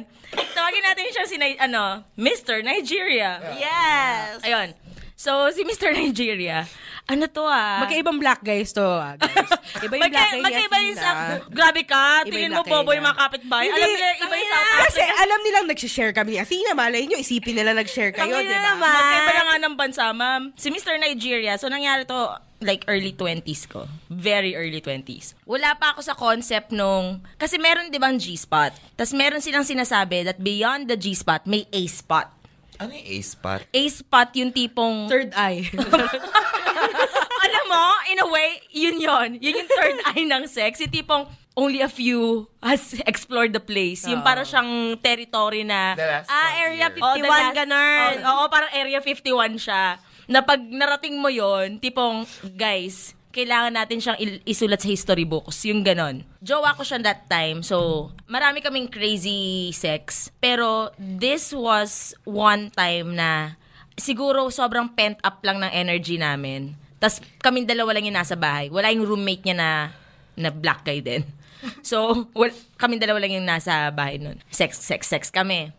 Speaker 3: Tawagin natin siya si, ano, Mr. Nigeria.
Speaker 4: Yes!
Speaker 3: Ayun. So, si Mr. Nigeria, ano to ah?
Speaker 2: Magkaibang black guys to, ah, guys. Iba yung black
Speaker 3: Magka-
Speaker 2: guy
Speaker 3: magkaiba yung sa... Grabe ka, tingin mo
Speaker 2: black
Speaker 3: bobo
Speaker 2: guy
Speaker 3: yung
Speaker 2: niya.
Speaker 3: mga kapitbahay. Alam nila, iba yung South
Speaker 2: Kasi
Speaker 3: Africa.
Speaker 2: alam nilang nag-share kami ni Athena, malay nyo, isipin nila nag-share kayo, di ba?
Speaker 4: naman.
Speaker 3: Magkaiba na nga ng bansa, ma'am. Si Mr. Nigeria, so nangyari to like early 20s ko. Very early 20s. Wala pa ako sa concept nung... Kasi meron di bang G-spot? Tapos meron silang sinasabi that beyond the G-spot, may A-spot.
Speaker 1: Ano yung A-spot?
Speaker 3: A-spot yung tipong...
Speaker 2: Third eye.
Speaker 3: mo, in a way, yun yon Yun yung third eye ng sex. Yung tipong only a few has explored the place. Yung para siyang territory na...
Speaker 4: Ah, Area
Speaker 1: frontier.
Speaker 4: 51,
Speaker 3: Oh, last-
Speaker 4: ganun.
Speaker 3: Oo, oo, parang Area 51 siya. Na pag narating mo yon tipong, guys, kailangan natin siyang il- isulat sa history books. Yung ganon. Jowa ko siya that time. So, marami kaming crazy sex. Pero, this was one time na siguro sobrang pent up lang ng energy namin. Tapos, kaming dalawa lang yung nasa bahay. Wala yung roommate niya na, na black guy din. So, well, kaming dalawa lang yung nasa bahay nun. Sex, sex, sex kami.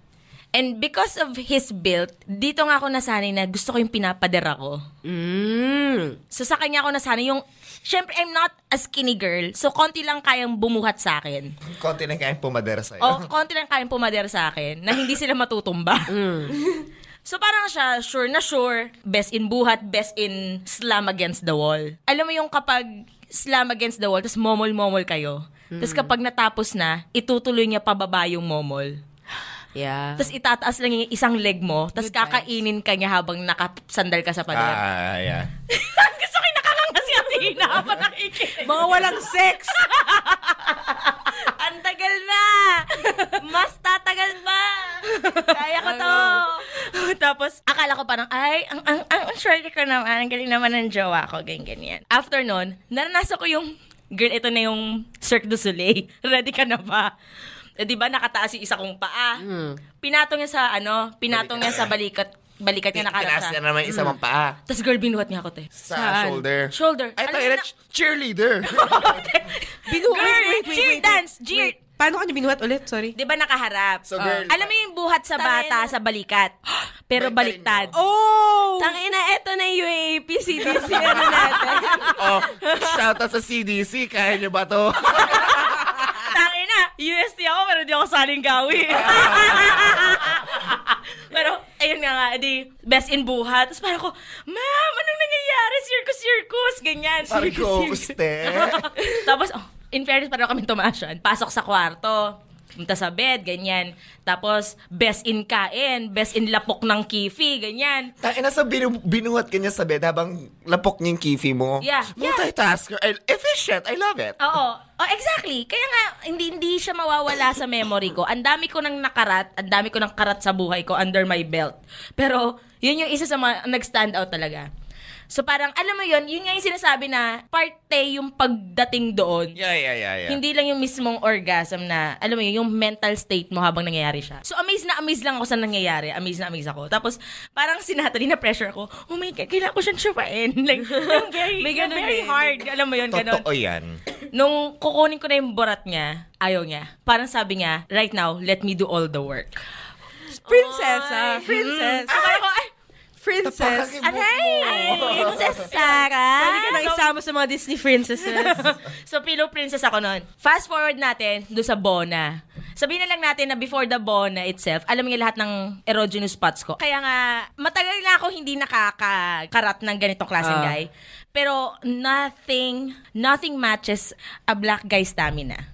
Speaker 3: And because of his build, dito nga ako nasanay na gusto ko yung pinapader ako.
Speaker 2: mm.
Speaker 3: So sa kanya ako nasanay yung, syempre I'm not a skinny girl, so konti lang kayang bumuhat sa akin.
Speaker 1: Konti na kayang pumadera sa'yo.
Speaker 3: O konti lang kayang pumader sa akin na hindi sila matutumba. So parang siya, sure na sure, best in buhat, best in slam against the wall. Alam mo yung kapag slam against the wall, tapos momol-momol kayo. Tapos kapag natapos na, itutuloy niya pababa yung momol.
Speaker 2: Yeah.
Speaker 3: Tapos itataas lang yung isang leg mo, tapos kakainin ka niya habang nakasandal ka sa pader.
Speaker 1: Ah, yeah.
Speaker 3: Gusto ko yung nakakanga si Athena habang nakikinig.
Speaker 2: Mga walang sex!
Speaker 4: Ang tagal na! Mas tatagal pa! Kaya ko to!
Speaker 3: tapos, akala ko parang, ay, ang, ang, ang, ang short ko naman, ang galing naman ng jowa ko, ganyan, ganyan. After nun, naranasan ko yung, girl, ito na yung Cirque du Soleil. Ready ka na ba? Eh, di ba, nakataas yung isa kong paa. Pinatong niya sa, ano, pinatong niya sa balikat, balikat niya nakalap
Speaker 1: Tinaas
Speaker 3: siya.
Speaker 1: niya naman yung isa mong paa.
Speaker 3: Tapos girl, binuhat niya ako, te.
Speaker 1: Sa
Speaker 3: Saan?
Speaker 1: shoulder.
Speaker 3: Shoulder.
Speaker 1: Ay, tayo na, cheerleader.
Speaker 2: Binu-
Speaker 3: Girl, cheer dance, cheer.
Speaker 2: Paano ka niya binuhat ulit? Sorry.
Speaker 3: Di ba nakaharap?
Speaker 1: So, girl,
Speaker 3: Alam mo yung buhat sa bata, sa balikat. Pero
Speaker 1: Baliktad
Speaker 3: baliktad.
Speaker 2: Oh!
Speaker 4: Tangina, eto na yung UAP, CDC, ano natin.
Speaker 1: oh, shoutout sa CDC. Kaya niyo ba to?
Speaker 3: Tangin na, UST ako pero di ako saling gawi. pero, ayun nga nga, di, best in buhat. Tapos parang ko, ma'am, anong nangyayari? Circus, circus, ganyan.
Speaker 1: Parang
Speaker 3: Circus,
Speaker 1: ghost eh.
Speaker 3: Tapos, oh, in fairness, parang kami tumasyan. Pasok sa kwarto. Punta sa bed, ganyan. Tapos, best in kain, best in lapok ng kifi, ganyan.
Speaker 1: Tayo na sa binu- binuhat ka niya sa bed habang lapok niya yung kifi mo.
Speaker 3: Yeah.
Speaker 1: Multitasker. I- Efficient. I love it.
Speaker 3: Oo. Oh, exactly. Kaya nga, hindi, hindi siya mawawala sa memory ko. Ang dami ko nang nakarat, ang dami ko nang karat sa buhay ko under my belt. Pero, yun yung isa sa mga nag-stand out talaga. So parang, alam mo yun, yun nga yung sinasabi na parte yung pagdating doon.
Speaker 1: Yeah, yeah, yeah, yeah.
Speaker 3: Hindi lang yung mismong orgasm na, alam mo yun, yung mental state mo habang nangyayari siya. So, amazed na amazed lang ako sa nangyayari. Amazed na amazed ako. Tapos, parang sinatali na pressure ako, oh my God, kailangan ko siyang syupain. Like, yung very,
Speaker 4: May
Speaker 3: yung
Speaker 4: ganun
Speaker 3: very
Speaker 4: eh.
Speaker 3: hard. Alam mo yun, ganun.
Speaker 1: Totoo yan.
Speaker 3: Nung kukunin ko na yung borat niya, ayaw niya. Parang sabi niya, right now, let me do all the work.
Speaker 2: Princess, ah. Princess.
Speaker 3: Ko, ay,
Speaker 2: Princess.
Speaker 4: Aray! Princess Sarah!
Speaker 2: Pwede ka na isama sa mga Disney princesses.
Speaker 3: so, pillow princess ako noon. Fast forward natin, do sa Bona. sabihin na lang natin na before the Bona itself, alam niya lahat ng erogenous spots ko. Kaya nga, matagal na ako hindi nakakarat ng ganitong klaseng
Speaker 2: Ah.
Speaker 3: guy. Pero nothing, nothing matches a black guy stamina.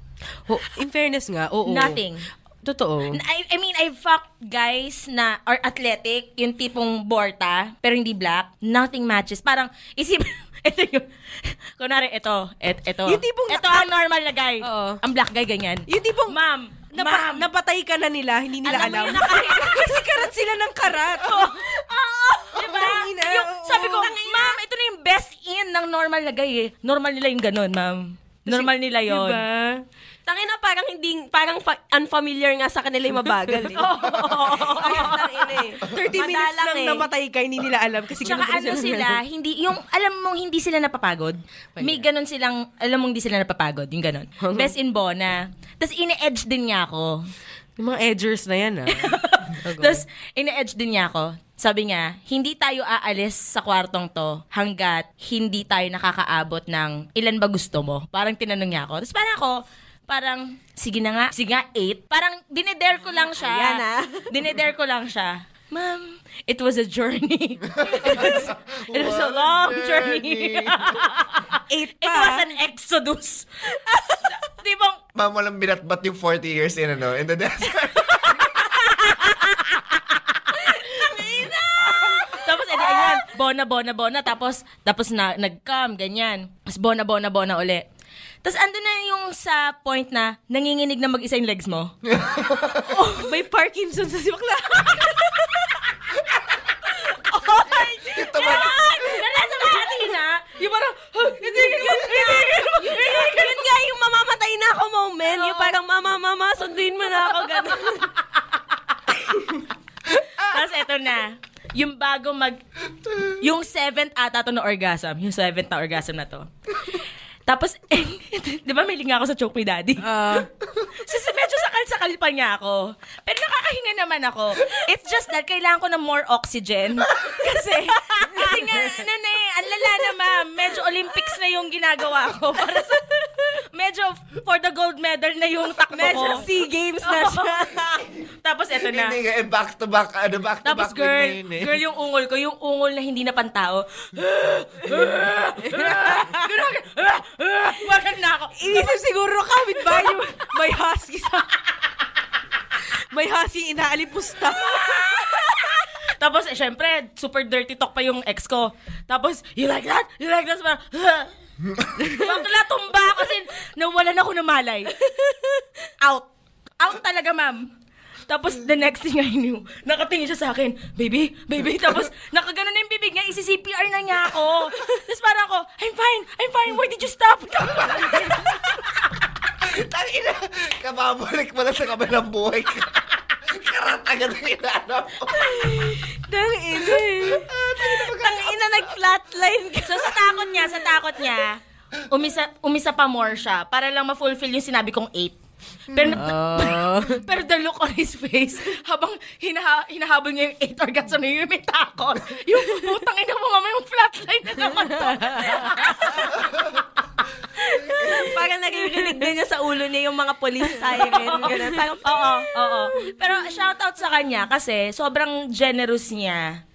Speaker 2: Ho- in fairness nga, oo.
Speaker 3: Nothing.
Speaker 2: Totoo.
Speaker 3: I, I mean, I've fucked guys na are athletic, yung tipong borta, pero hindi black. Nothing matches. Parang, isip, ito yung, kunwari, ito, et, ito.
Speaker 2: Yung tipong
Speaker 3: ito ang normal na guy.
Speaker 2: Oo.
Speaker 3: Ang black guy, ganyan.
Speaker 2: Yung tipong,
Speaker 3: ma'am,
Speaker 2: Napa-
Speaker 3: ma'am.
Speaker 2: napatay ka na nila, hindi nila
Speaker 3: Alam
Speaker 2: alam. Kasi karat sila ng karat.
Speaker 3: Oo. Diba?
Speaker 2: Tangina,
Speaker 3: Yung,
Speaker 2: oo.
Speaker 3: sabi ko, ma'am, ito na yung best in ng normal na guy eh. Normal nila yung ganun, ma'am. Normal nila yon.
Speaker 2: Diba?
Speaker 4: Tangina parang hindi, parang fa- unfamiliar nga sa kanila yung mabagal eh. Tangina eh.
Speaker 2: 30 minutes
Speaker 4: Madalang
Speaker 2: lang
Speaker 4: eh.
Speaker 2: napatay ka, hindi nila alam. Kasi
Speaker 3: Tsaka
Speaker 2: ganun
Speaker 3: ano
Speaker 2: sila-
Speaker 3: sila, hindi, yung, alam mong hindi sila napapagod. May ganun silang, alam mong hindi sila napapagod, yung ganun. Best in Bona. Tapos ine-edge din niya ako.
Speaker 2: Yung mga edgers na yan, ah.
Speaker 3: Tapos ine-edge din niya ako. Sabi niya, hindi tayo aalis sa kwartong to hanggat hindi tayo nakakaabot ng ilan ba gusto mo. Parang tinanong niya ako. Tapos parang ako, parang, sige na nga, sige nga, eight. Parang dinedare ko lang siya.
Speaker 4: Ayan, ah.
Speaker 3: dinedare ko lang siya. Ma'am, it was a journey. it, was, it was a long journey.
Speaker 2: Eight
Speaker 3: It was an exodus. Di bang,
Speaker 1: Ma'am, walang binatbat yung 40 years in, ano, in the desert.
Speaker 3: Tapos, edi, ayan, bona, bona, bona. Tapos, tapos na, nag-come, ganyan. Tapos, bona, bona, bona uli. Tapos, ando na yung sa point na nanginginig na mag-isa yung legs mo.
Speaker 2: May Parkinson sa si bakla.
Speaker 1: Ito ba?
Speaker 3: Nalasa ba natin na? Yung parang, "Huh, hindi, hindi, hindi, hindi, hindi."
Speaker 4: Yun nga yung mamamatay na ako moment. Yung parang, mama, mama, sunduin mo na ako. Ganun.
Speaker 3: Tapos, eto na. Yung bago mag... Yung seventh ata to na orgasm. Yung seventh na orgasm na to. Tapos, di ba may linga ako sa choke me daddy?
Speaker 2: Ah.
Speaker 3: Kasi medyo sakal-sakal pa niya ako. Pero nakakahinga naman ako. It's just that kailangan ko ng more oxygen. Kasi, kasi nga, ano na eh, ang lala na ma'am. Medyo Olympics na yung ginagawa ko. Para sa, medyo for the gold medal na yung takbo ko.
Speaker 4: Medyo SEA Games na siya.
Speaker 3: Tapos eto na.
Speaker 1: Hindi nga, eh, back to back, ano, back to
Speaker 3: Tapos
Speaker 1: back
Speaker 3: girl,
Speaker 1: na yun eh.
Speaker 3: girl yung ungol ko, yung ungol na hindi na pantao. Wagan na ako.
Speaker 2: Inisip siguro kapit ba yung may husky sa... may husky inaalipusta.
Speaker 3: Tapos, eh, syempre, super dirty talk pa yung ex ko. Tapos, you like that? You like that? Parang, Bakla, tumba ako kasi nawalan ako ng malay. Out. Out talaga, ma'am. Tapos, the next thing I knew, nakatingin siya sa akin, baby, baby. Tapos, nakaganon na yung bibig niya, isi-CPR na niya ako. Tapos parang ako, I'm fine, I'm fine, why did you stop?
Speaker 1: Tangina, kababalik mo lang sa kabilang buhay ka. Karat agad ang inaanap mo.
Speaker 2: Dang ina eh.
Speaker 4: Tangina, nag-flatline ka.
Speaker 3: So sa takot niya, sa takot niya, umisa, umisa pa more siya para lang ma-fulfill yung sinabi kong eight. Pero, pero the look on his face, habang hinaha, hinahabol niya yung eight orgasm na yun, may takot. Yung putang ina mo, mama, yung flatline na naman to.
Speaker 4: Parang naririnig din niya sa ulo niya yung mga police siren. Ganun. Parang,
Speaker 3: Oo, oo. Pero shoutout sa kanya kasi sobrang generous niya.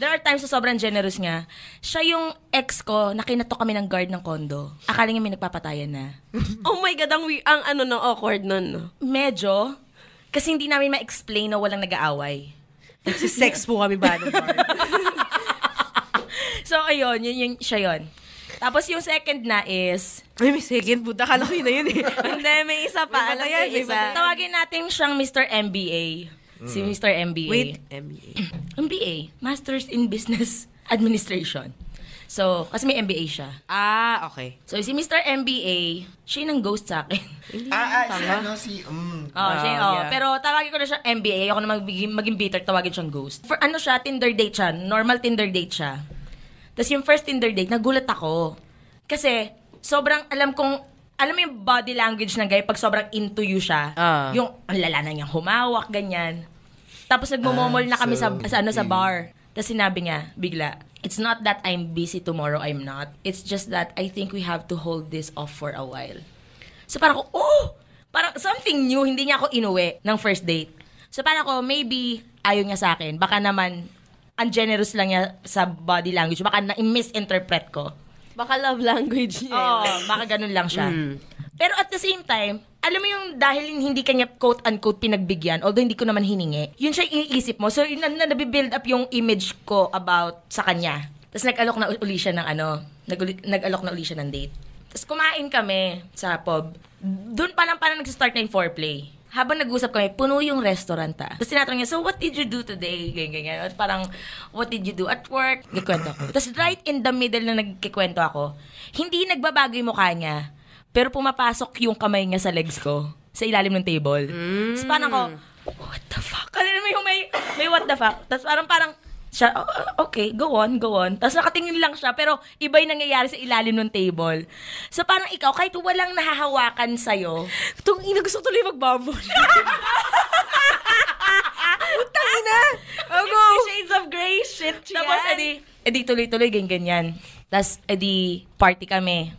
Speaker 3: There are times na sobrang generous niya. Siya yung ex ko na kinatok kami ng guard ng kondo. Akala niya may nagpapatayan na.
Speaker 4: oh my God, ang, ang ano no, awkward nun. No?
Speaker 3: Medyo. Kasi hindi namin ma-explain na walang nag-aaway.
Speaker 2: Nagsisex po kami ba?
Speaker 3: So, ayun, yun, yun, siya yun. Tapos yung second na is,
Speaker 2: Ay, may second. Puta, kala ko yun na yun eh.
Speaker 4: Hindi, may isa pa.
Speaker 2: May
Speaker 4: Alam ko isa.
Speaker 3: tawagin natin siyang Mr. MBA. Si Mr. MBA.
Speaker 2: Wait, MBA.
Speaker 3: MBA, Masters in Business Administration. So, kasi may MBA siya.
Speaker 2: Ah, okay.
Speaker 3: So, si Mr. MBA, siya yung nang-ghost sa akin.
Speaker 1: Ah, ah, si ano, si, mm.
Speaker 3: Oh, siya,
Speaker 2: Ah,
Speaker 3: oh.
Speaker 2: yeah.
Speaker 3: Pero tawagin ko na siya MBA. Ayoko na magiging, maging bitter, tawagin siyang ghost. For ano siya, Tinder date siya. Normal Tinder date siya. Tapos yung first Tinder date, nagulat ako. Kasi, sobrang alam kong, alam mo yung body language ng guy pag sobrang into you siya.
Speaker 2: Ah.
Speaker 3: Yung, ang lala na niyang humawak, ganyan. Tapos nagmomomol na kami sa,
Speaker 1: so
Speaker 3: sa, ano, sa bar. Tapos sinabi niya, bigla, It's not that I'm busy tomorrow, I'm not. It's just that I think we have to hold this off for a while. So parang ako, oh! parang something new, hindi niya ako inuwi ng first date. So parang ako, maybe ayaw niya sa akin. Baka naman, ungenerous lang niya sa body language. Baka na-misinterpret ko.
Speaker 4: Baka love language niya.
Speaker 3: Oo, baka ganun lang siya. Pero at the same time, alam mo yung dahil hindi kanya quote-unquote pinagbigyan, although hindi ko naman hiningi, yun siya iniisip mo. So, yun na, na nabibuild up yung image ko about sa kanya. Tapos nag-alok na uli siya ng ano, nag- nag-alok na uli siya ng date. Tapos kumain kami sa pub. Doon pa lang parang nag-start na yung foreplay. Habang nag-usap kami, puno yung restaurant ah. Tapos tinatanong niya, so what did you do today? Ganyan, ganyan. At parang, what did you do at work? Nagkikwento ako. Tapos right in the middle na nagkikwento ako, hindi nagbabago yung mukha niya. Pero pumapasok yung kamay niya sa legs ko. Sa ilalim ng table. Tapos parang ako, what the fuck? Kanina may, may, may what the fuck. Tapos parang parang, siya, "Oh, okay, go on, go on. Tapos nakatingin lang siya, pero iba yung nangyayari sa ilalim ng table. So parang ikaw, kahit walang nahahawakan sa'yo,
Speaker 2: Itong ina gusto tuloy magbabon. Putang ina! Oh, go!
Speaker 4: Shades of Grey shit
Speaker 3: Tapos, edi, edi tuloy-tuloy, ganyan-ganyan. Tapos, edi, party kami.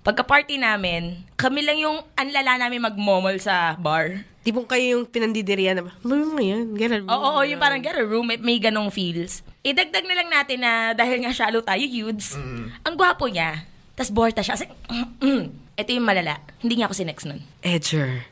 Speaker 3: Pagka-party namin, kami lang yung anlala namin magmomol sa bar.
Speaker 2: Tipong kayo yung pinandidirian na, ano yung ngayon? Ganun.
Speaker 3: Oo, oo, yung parang get a room, may, may ganong feels. Idagdag na lang natin na dahil nga shallow tayo, youths, ang gwapo niya. Tapos borta siya. Kasi, ito yung malala. Hindi niya ako sinex nun.
Speaker 2: Edger.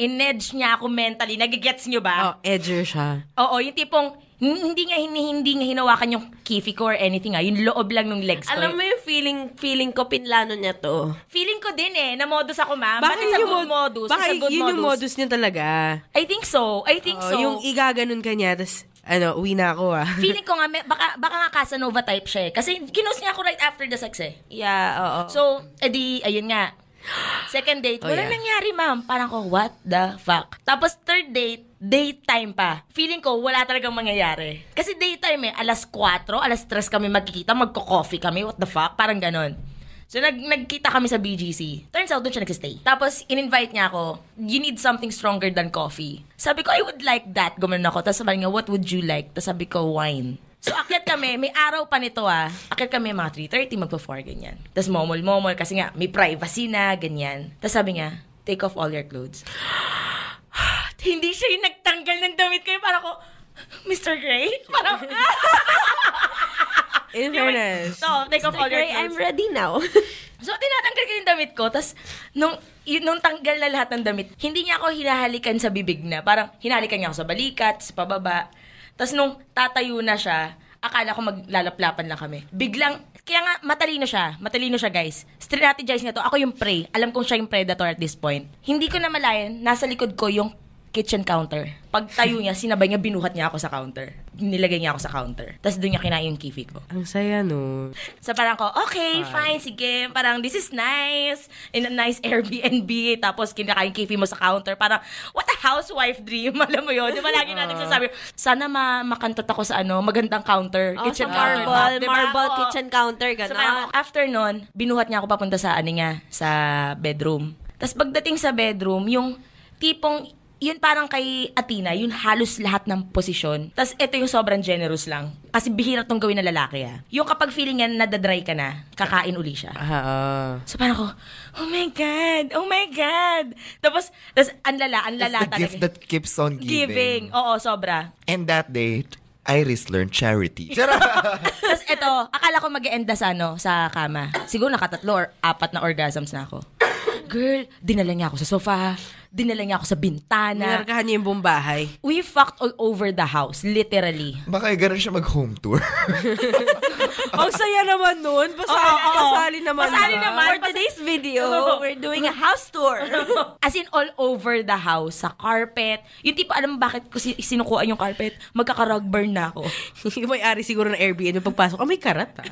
Speaker 3: In-edge niya ako mentally. Nagigets niyo ba?
Speaker 2: Oh, edger siya.
Speaker 3: Oo, yung tipong, hindi nga, hindi, hindi nga hinawakan yung kifi ko or anything ah. Yung loob lang ng legs ko.
Speaker 4: Alam mo yung feeling feeling ko pinlano niya to.
Speaker 3: Feeling ko din eh, na modus ako ma'am.
Speaker 2: Baka
Speaker 3: But it's a
Speaker 2: yun
Speaker 3: good modus.
Speaker 2: Baka
Speaker 3: good
Speaker 2: yun
Speaker 3: modus.
Speaker 2: yung modus niya talaga.
Speaker 3: I think so. I think
Speaker 2: Oo,
Speaker 3: so.
Speaker 2: Yung igaganon ka niya, tapos, ano, uwi na ako ah.
Speaker 3: Feeling ko nga, may, baka, baka nga Casanova type siya eh. Kasi ginos niya ako right after the sex eh.
Speaker 4: Yeah, oo.
Speaker 3: So, edi, ayun nga. Second date,
Speaker 2: Oh,
Speaker 3: walang
Speaker 2: yeah.
Speaker 3: nangyari, ma'am. Parang ko, what the fuck? Tapos third date, daytime pa. Feeling ko, wala talagang mangyayari. Kasi daytime eh, alas 4, alas 3 kami magkikita, magko-coffee kami, what the fuck? Parang ganon. So, nag nagkita kami sa BGC. Turns out, doon siya nagsistay. Tapos, in-invite niya ako, you need something stronger than coffee. Sabi ko, I would like that. Gumanon ako. Tapos sabi niya, what would you like? Tapos sabi ko, wine. So, akyat kami, may araw pa nito ah. Akyat kami mga 3.30, magpa-4, ganyan. Tapos momol-momol, kasi nga, may privacy na, ganyan. Tapos sabi niya, take off all your clothes. Hindi siya yung nagtanggal ng damit ko. Parang ko, Mr. Gray? Parang,
Speaker 2: In fairness.
Speaker 3: so, take off all your clothes.
Speaker 4: I'm ready now.
Speaker 3: So, tinatanggal ko yung damit ko. Tapos, nung, yun, nung tanggal na lahat ng damit, hindi niya ako hinahalikan sa bibig na. Parang, hinahalikan niya ako sa balikat, sa pababa. Tapos, nung tatayo na siya, akala ko maglalaplapan lang kami. Biglang, kaya nga, matalino siya. Matalino siya, guys. Strategize niya to. Ako yung prey. Alam kong siya yung predator at this point. Hindi ko na malayan, nasa likod ko yung kitchen counter. Pag tayo niya, sinabay niya, binuhat niya ako sa counter. Nilagay niya ako sa counter. Tapos doon niya kinain yung kifi ko.
Speaker 2: Ang saya, no?
Speaker 3: So parang ko, okay, fine, sige. Parang this is nice. In a nice Airbnb. Tapos kinakain kifi mo sa counter. Parang, what a housewife dream. Alam mo yun? Di ba lagi natin sasabi, sana ma makantot ako sa ano, magandang counter.
Speaker 4: Oh,
Speaker 3: kitchen
Speaker 4: sa marble,
Speaker 3: counter. Di ba?
Speaker 4: marble
Speaker 3: Oo.
Speaker 4: kitchen counter,
Speaker 3: So parang
Speaker 4: gano'n.
Speaker 3: after nun, binuhat niya ako papunta sa ano niya, sa bedroom. Tapos pagdating sa bedroom, yung tipong, yun parang kay Atina, yun halos lahat ng posisyon. Tapos ito yung sobrang generous lang. Kasi bihira tong gawin na lalaki ah. Yung kapag feeling niya nadadry ka na, kakain uli siya.
Speaker 2: Ah, ah.
Speaker 3: So parang ko, oh my God, oh my God. Tapos, tapos ang lala, ang lala
Speaker 1: It's the
Speaker 3: talaga.
Speaker 1: gift that keeps on
Speaker 3: Giving.
Speaker 1: giving.
Speaker 3: Oo, sobra.
Speaker 1: And that day, Iris learned charity.
Speaker 3: Tapos ito, akala ko mag enda sa, ano, sa kama. Siguro nakatatlo or apat na orgasms na ako. Girl, dinala niya ako sa sofa. Dinala niya ako sa bintana.
Speaker 2: Ninarkahan niya yung buong bahay.
Speaker 3: We fucked all over the house, literally.
Speaker 1: Baka ganun siya mag-home tour.
Speaker 2: Ang saya naman nun. Pasali,
Speaker 3: Oo, oo.
Speaker 2: pasali naman.
Speaker 3: Pasali
Speaker 2: ba?
Speaker 3: naman.
Speaker 4: For today's video, we're doing a house tour.
Speaker 3: As in, all over the house. Sa carpet. Yung tipo, alam mo bakit ko si- sinukuan yung carpet? Magkaka-rug burn na ako.
Speaker 2: yung may-ari siguro ng Airbnb pagpasok, oh, may karat ah.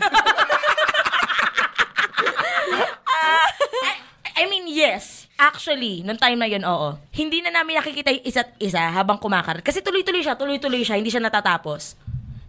Speaker 3: I, I mean, yes. Actually, nung time na yun, oo. Hindi na namin nakikita yung isa't isa habang kumakarat. Kasi tuloy-tuloy siya, tuloy-tuloy siya, hindi siya natatapos.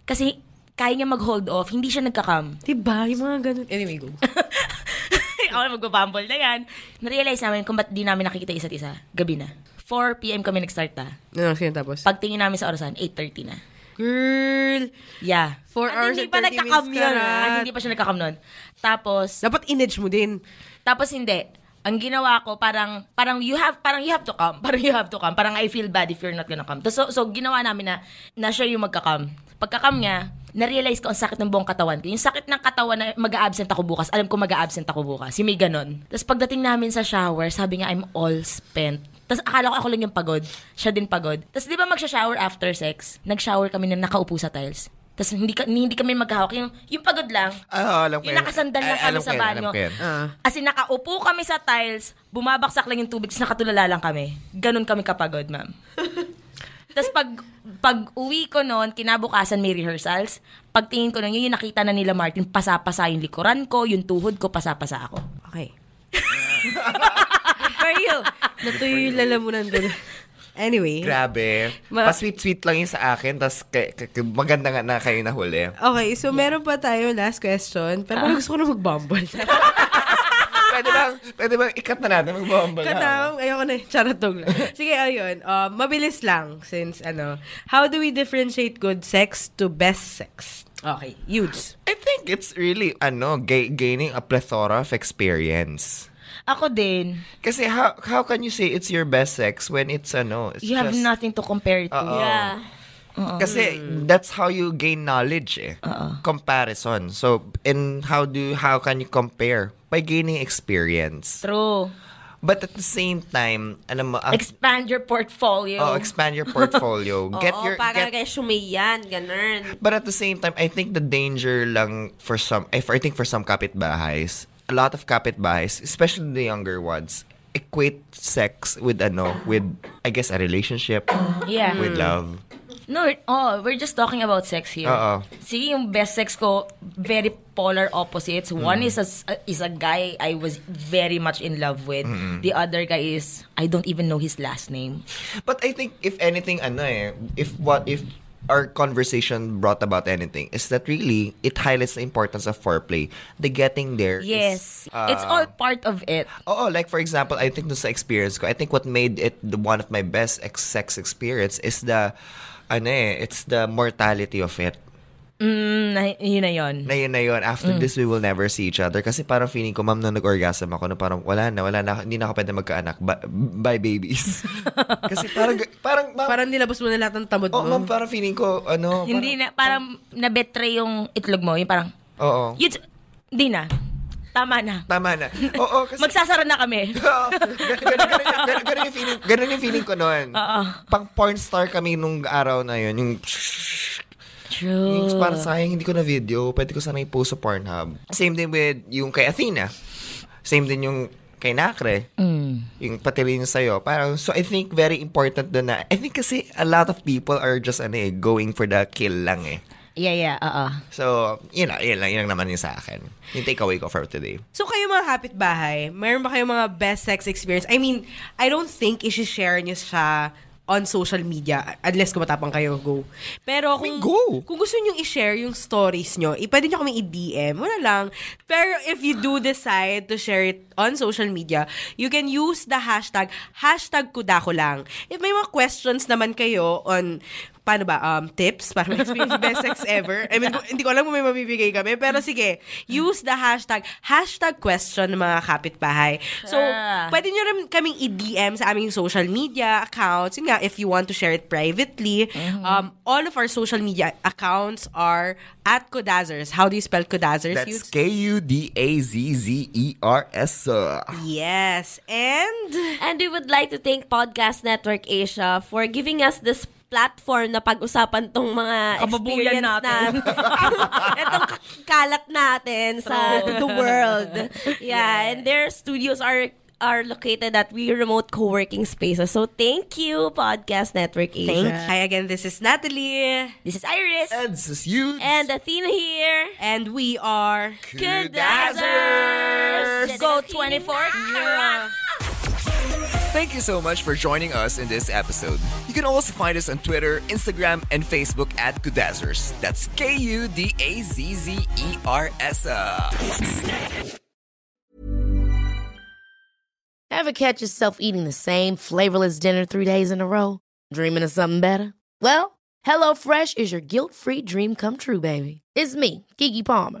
Speaker 3: Kasi kaya niya mag-hold off, hindi siya nagkakam.
Speaker 2: Diba? Yung mga ganun. Anyway, go.
Speaker 3: Ako magbabumble na yan. Na-realize namin kung ba't di namin nakikita isa't isa. Gabi na. 4 p.m. kami nag-start ta.
Speaker 2: Ano, sino tapos?
Speaker 3: Pagtingin namin sa orasan, 8.30 na.
Speaker 2: Girl!
Speaker 3: Yeah.
Speaker 2: 4
Speaker 4: At
Speaker 2: hours
Speaker 4: hindi
Speaker 2: and
Speaker 4: pa
Speaker 2: 30
Speaker 4: nagkakam
Speaker 2: minutes
Speaker 4: yun,
Speaker 2: karat.
Speaker 3: At hindi pa siya nagkakam nun. Tapos,
Speaker 2: Dapat inedge mo din.
Speaker 3: tapos hindi. Ang ginawa ko parang parang you have parang you have to come parang you have to come parang I feel bad if you're not gonna come so so ginawa namin na na siya yung magka-come pagka-come niya na-realize ko ang sakit ng buong katawan ko. Yung sakit ng katawan na mag-absent ako bukas, alam ko mag-absent ako bukas. Yung may ganon. Tapos pagdating namin sa shower, sabi niya, I'm all spent. Tapos akala ko ako lang yung pagod. Siya din pagod. Tapos di ba magsha-shower after sex? Nag-shower kami na nakaupo sa tiles. Tapos hindi, ka, hindi kami maghahawak. Yung, yung pagod lang.
Speaker 1: Ah, alam ko
Speaker 3: Yung nakasandal lang
Speaker 1: Ay,
Speaker 3: kami
Speaker 1: alam
Speaker 3: sa banyo.
Speaker 1: ko yan.
Speaker 3: As in, nakaupo kami sa tiles, bumabaksak lang yung tubig, tapos nakatulala lang kami. Ganon kami kapagod, ma'am. tapos pag, pag uwi ko noon, kinabukasan may rehearsals. Pagtingin ko noon, yun yung nakita na nila Martin, pasapasa yung likuran ko, yung tuhod ko, pasapasa ako.
Speaker 2: Okay. For you. Natuyo yung lalamunan doon. Anyway.
Speaker 1: Grabe.
Speaker 2: Ma-
Speaker 1: Pa-sweet-sweet lang yung sa akin, tapos kay- kay- maganda nga na kayo nahuli.
Speaker 2: Okay, so meron pa tayo last question. Pero parang gusto ko na mag-bumble.
Speaker 1: pwede bang, pwede bang ikat na natin, magbabamba na.
Speaker 2: Katawang, ayoko na, charatong lang. Sige, ayun. Um, mabilis lang, since ano, how do we differentiate good sex to best sex? Okay, huge.
Speaker 1: I think it's really, ano, ga- gaining a plethora of experience.
Speaker 3: Ako din,
Speaker 1: Kasi how how can you say it's your best sex when it's ano, it's
Speaker 3: you have
Speaker 1: just,
Speaker 3: nothing to compare it to.
Speaker 1: Oo.
Speaker 4: Yeah.
Speaker 1: Kasi that's how you gain knowledge eh. Comparison. So, in how do how can you compare? By gaining experience.
Speaker 3: True.
Speaker 1: But at the same time, ano mo, ang-
Speaker 3: Expand your portfolio.
Speaker 1: oh, expand your portfolio. get
Speaker 4: Oo,
Speaker 1: your
Speaker 4: para
Speaker 1: get,
Speaker 4: resume yan, ganun.
Speaker 1: But at the same time, I think the danger lang for some, if I think for some kapitbahays, a lot of kapitbahays, especially the younger ones, equate sex with ano, with I guess a relationship,
Speaker 3: Yeah.
Speaker 1: with love.
Speaker 3: No, oh, we're just talking about sex here.
Speaker 1: Oo.
Speaker 3: See, yung best sex ko, very polar opposites. One
Speaker 1: Mm.
Speaker 3: is a, is a guy I was very much in love with. The other guy is, I don't even know his last name.
Speaker 1: But I think if anything, ano eh, if what if our conversation brought about anything is that really it highlights the importance of foreplay. The getting there.
Speaker 3: Yes.
Speaker 1: uh,
Speaker 3: it's all part of it.
Speaker 1: Oh, like for example, I think sa experience ko, I think what made it the, one of my best sex experience is the, ano eh, it's the mortality of it.
Speaker 3: Mm, na, yun na yun.
Speaker 1: Na yun na yun, after this, we will never see each other. Kasi parang feeling ko, ma'am, nung nag-orgasm ako, na parang wala na, wala na, hindi na ako pwede magkaanak. Ba- bye, babies. kasi parang, parang, ma'am,
Speaker 2: Parang nilabas mo na lahat ng tamad
Speaker 1: oh,
Speaker 2: mo.
Speaker 1: ma'am, parang feeling ko, ano,
Speaker 3: Hindi na, parang na-betray yung itlog mo. Yung parang,
Speaker 1: Oo.
Speaker 3: yun, hindi na. Tama na.
Speaker 1: Tama na. Oo, kasi...
Speaker 3: Magsasara na kami.
Speaker 1: Oo. Gan- ganun, yung feeling, ganun yung feeling ko noon. Pang porn star kami nung araw na yun. Yung,
Speaker 3: True.
Speaker 1: yung parang sayang hindi ko na video. Pwede ko sana i-post sa Pornhub. Same din with yung kay Athena. Same din yung kay Nakre. Yung pati rin sa'yo. Parang, so I think very important doon na, I think kasi a lot of people are just ano eh, going for the kill lang eh.
Speaker 3: Yeah, yeah, oo.
Speaker 1: So, yun lang, yun lang, yun lang naman yung sa akin. Yung takeaway ko for today.
Speaker 2: So kayo mga kapitbahay, mayroon ba kayong mga best sex experience? I mean, I don't think isi-share niyo siya on social media unless kumatapang kayo, go. Pero kung,
Speaker 1: go.
Speaker 2: kung gusto niyo i-share yung stories niyo, i- pwede niyo kami i-DM, wala lang. Pero if you do decide to share it on social media, you can use the hashtag, hashtag kudako lang. If may mga questions naman kayo on paano ba, um, tips para ma-experience best sex ever. I mean, hindi ko alam kung may mabibigay kami. Pero sige, use the hashtag, hashtag question mga kapitbahay. So,
Speaker 3: Ah.
Speaker 2: pwede nyo rin kaming i-DM sa aming social media accounts. Yun nga, if you want to share it privately. Um, all of our social media accounts are at Kodazers. How do you spell Kodazers?
Speaker 1: That's? K-U-D-A-Z-Z-E-R-S.
Speaker 2: Yes. And...
Speaker 4: And we would like to thank Podcast Network Asia for giving us this platform na pag-usapan tong mga
Speaker 3: Kababuyan
Speaker 4: experience
Speaker 3: natin.
Speaker 4: na itong kalat natin sa the world. Yeah, and their studios are are located at We Remote Co-working Spaces. So thank you, Podcast Network Asia.
Speaker 2: Thank Hi again, this is Natalie.
Speaker 3: This is Iris.
Speaker 1: And this is you.
Speaker 4: And Athena here.
Speaker 2: And we are...
Speaker 4: Kudazzers!
Speaker 3: Go 24 karat.
Speaker 5: Thank you so much for joining us in this episode. You can also find us on Twitter, Instagram, and Facebook at Kudazzers. That's K U D A Z Z E R S.
Speaker 6: Ever catch yourself eating the same flavorless dinner three days in a row? Dreaming of something better? Well, HelloFresh is your guilt free dream come true, baby. It's me, Kiki Palmer.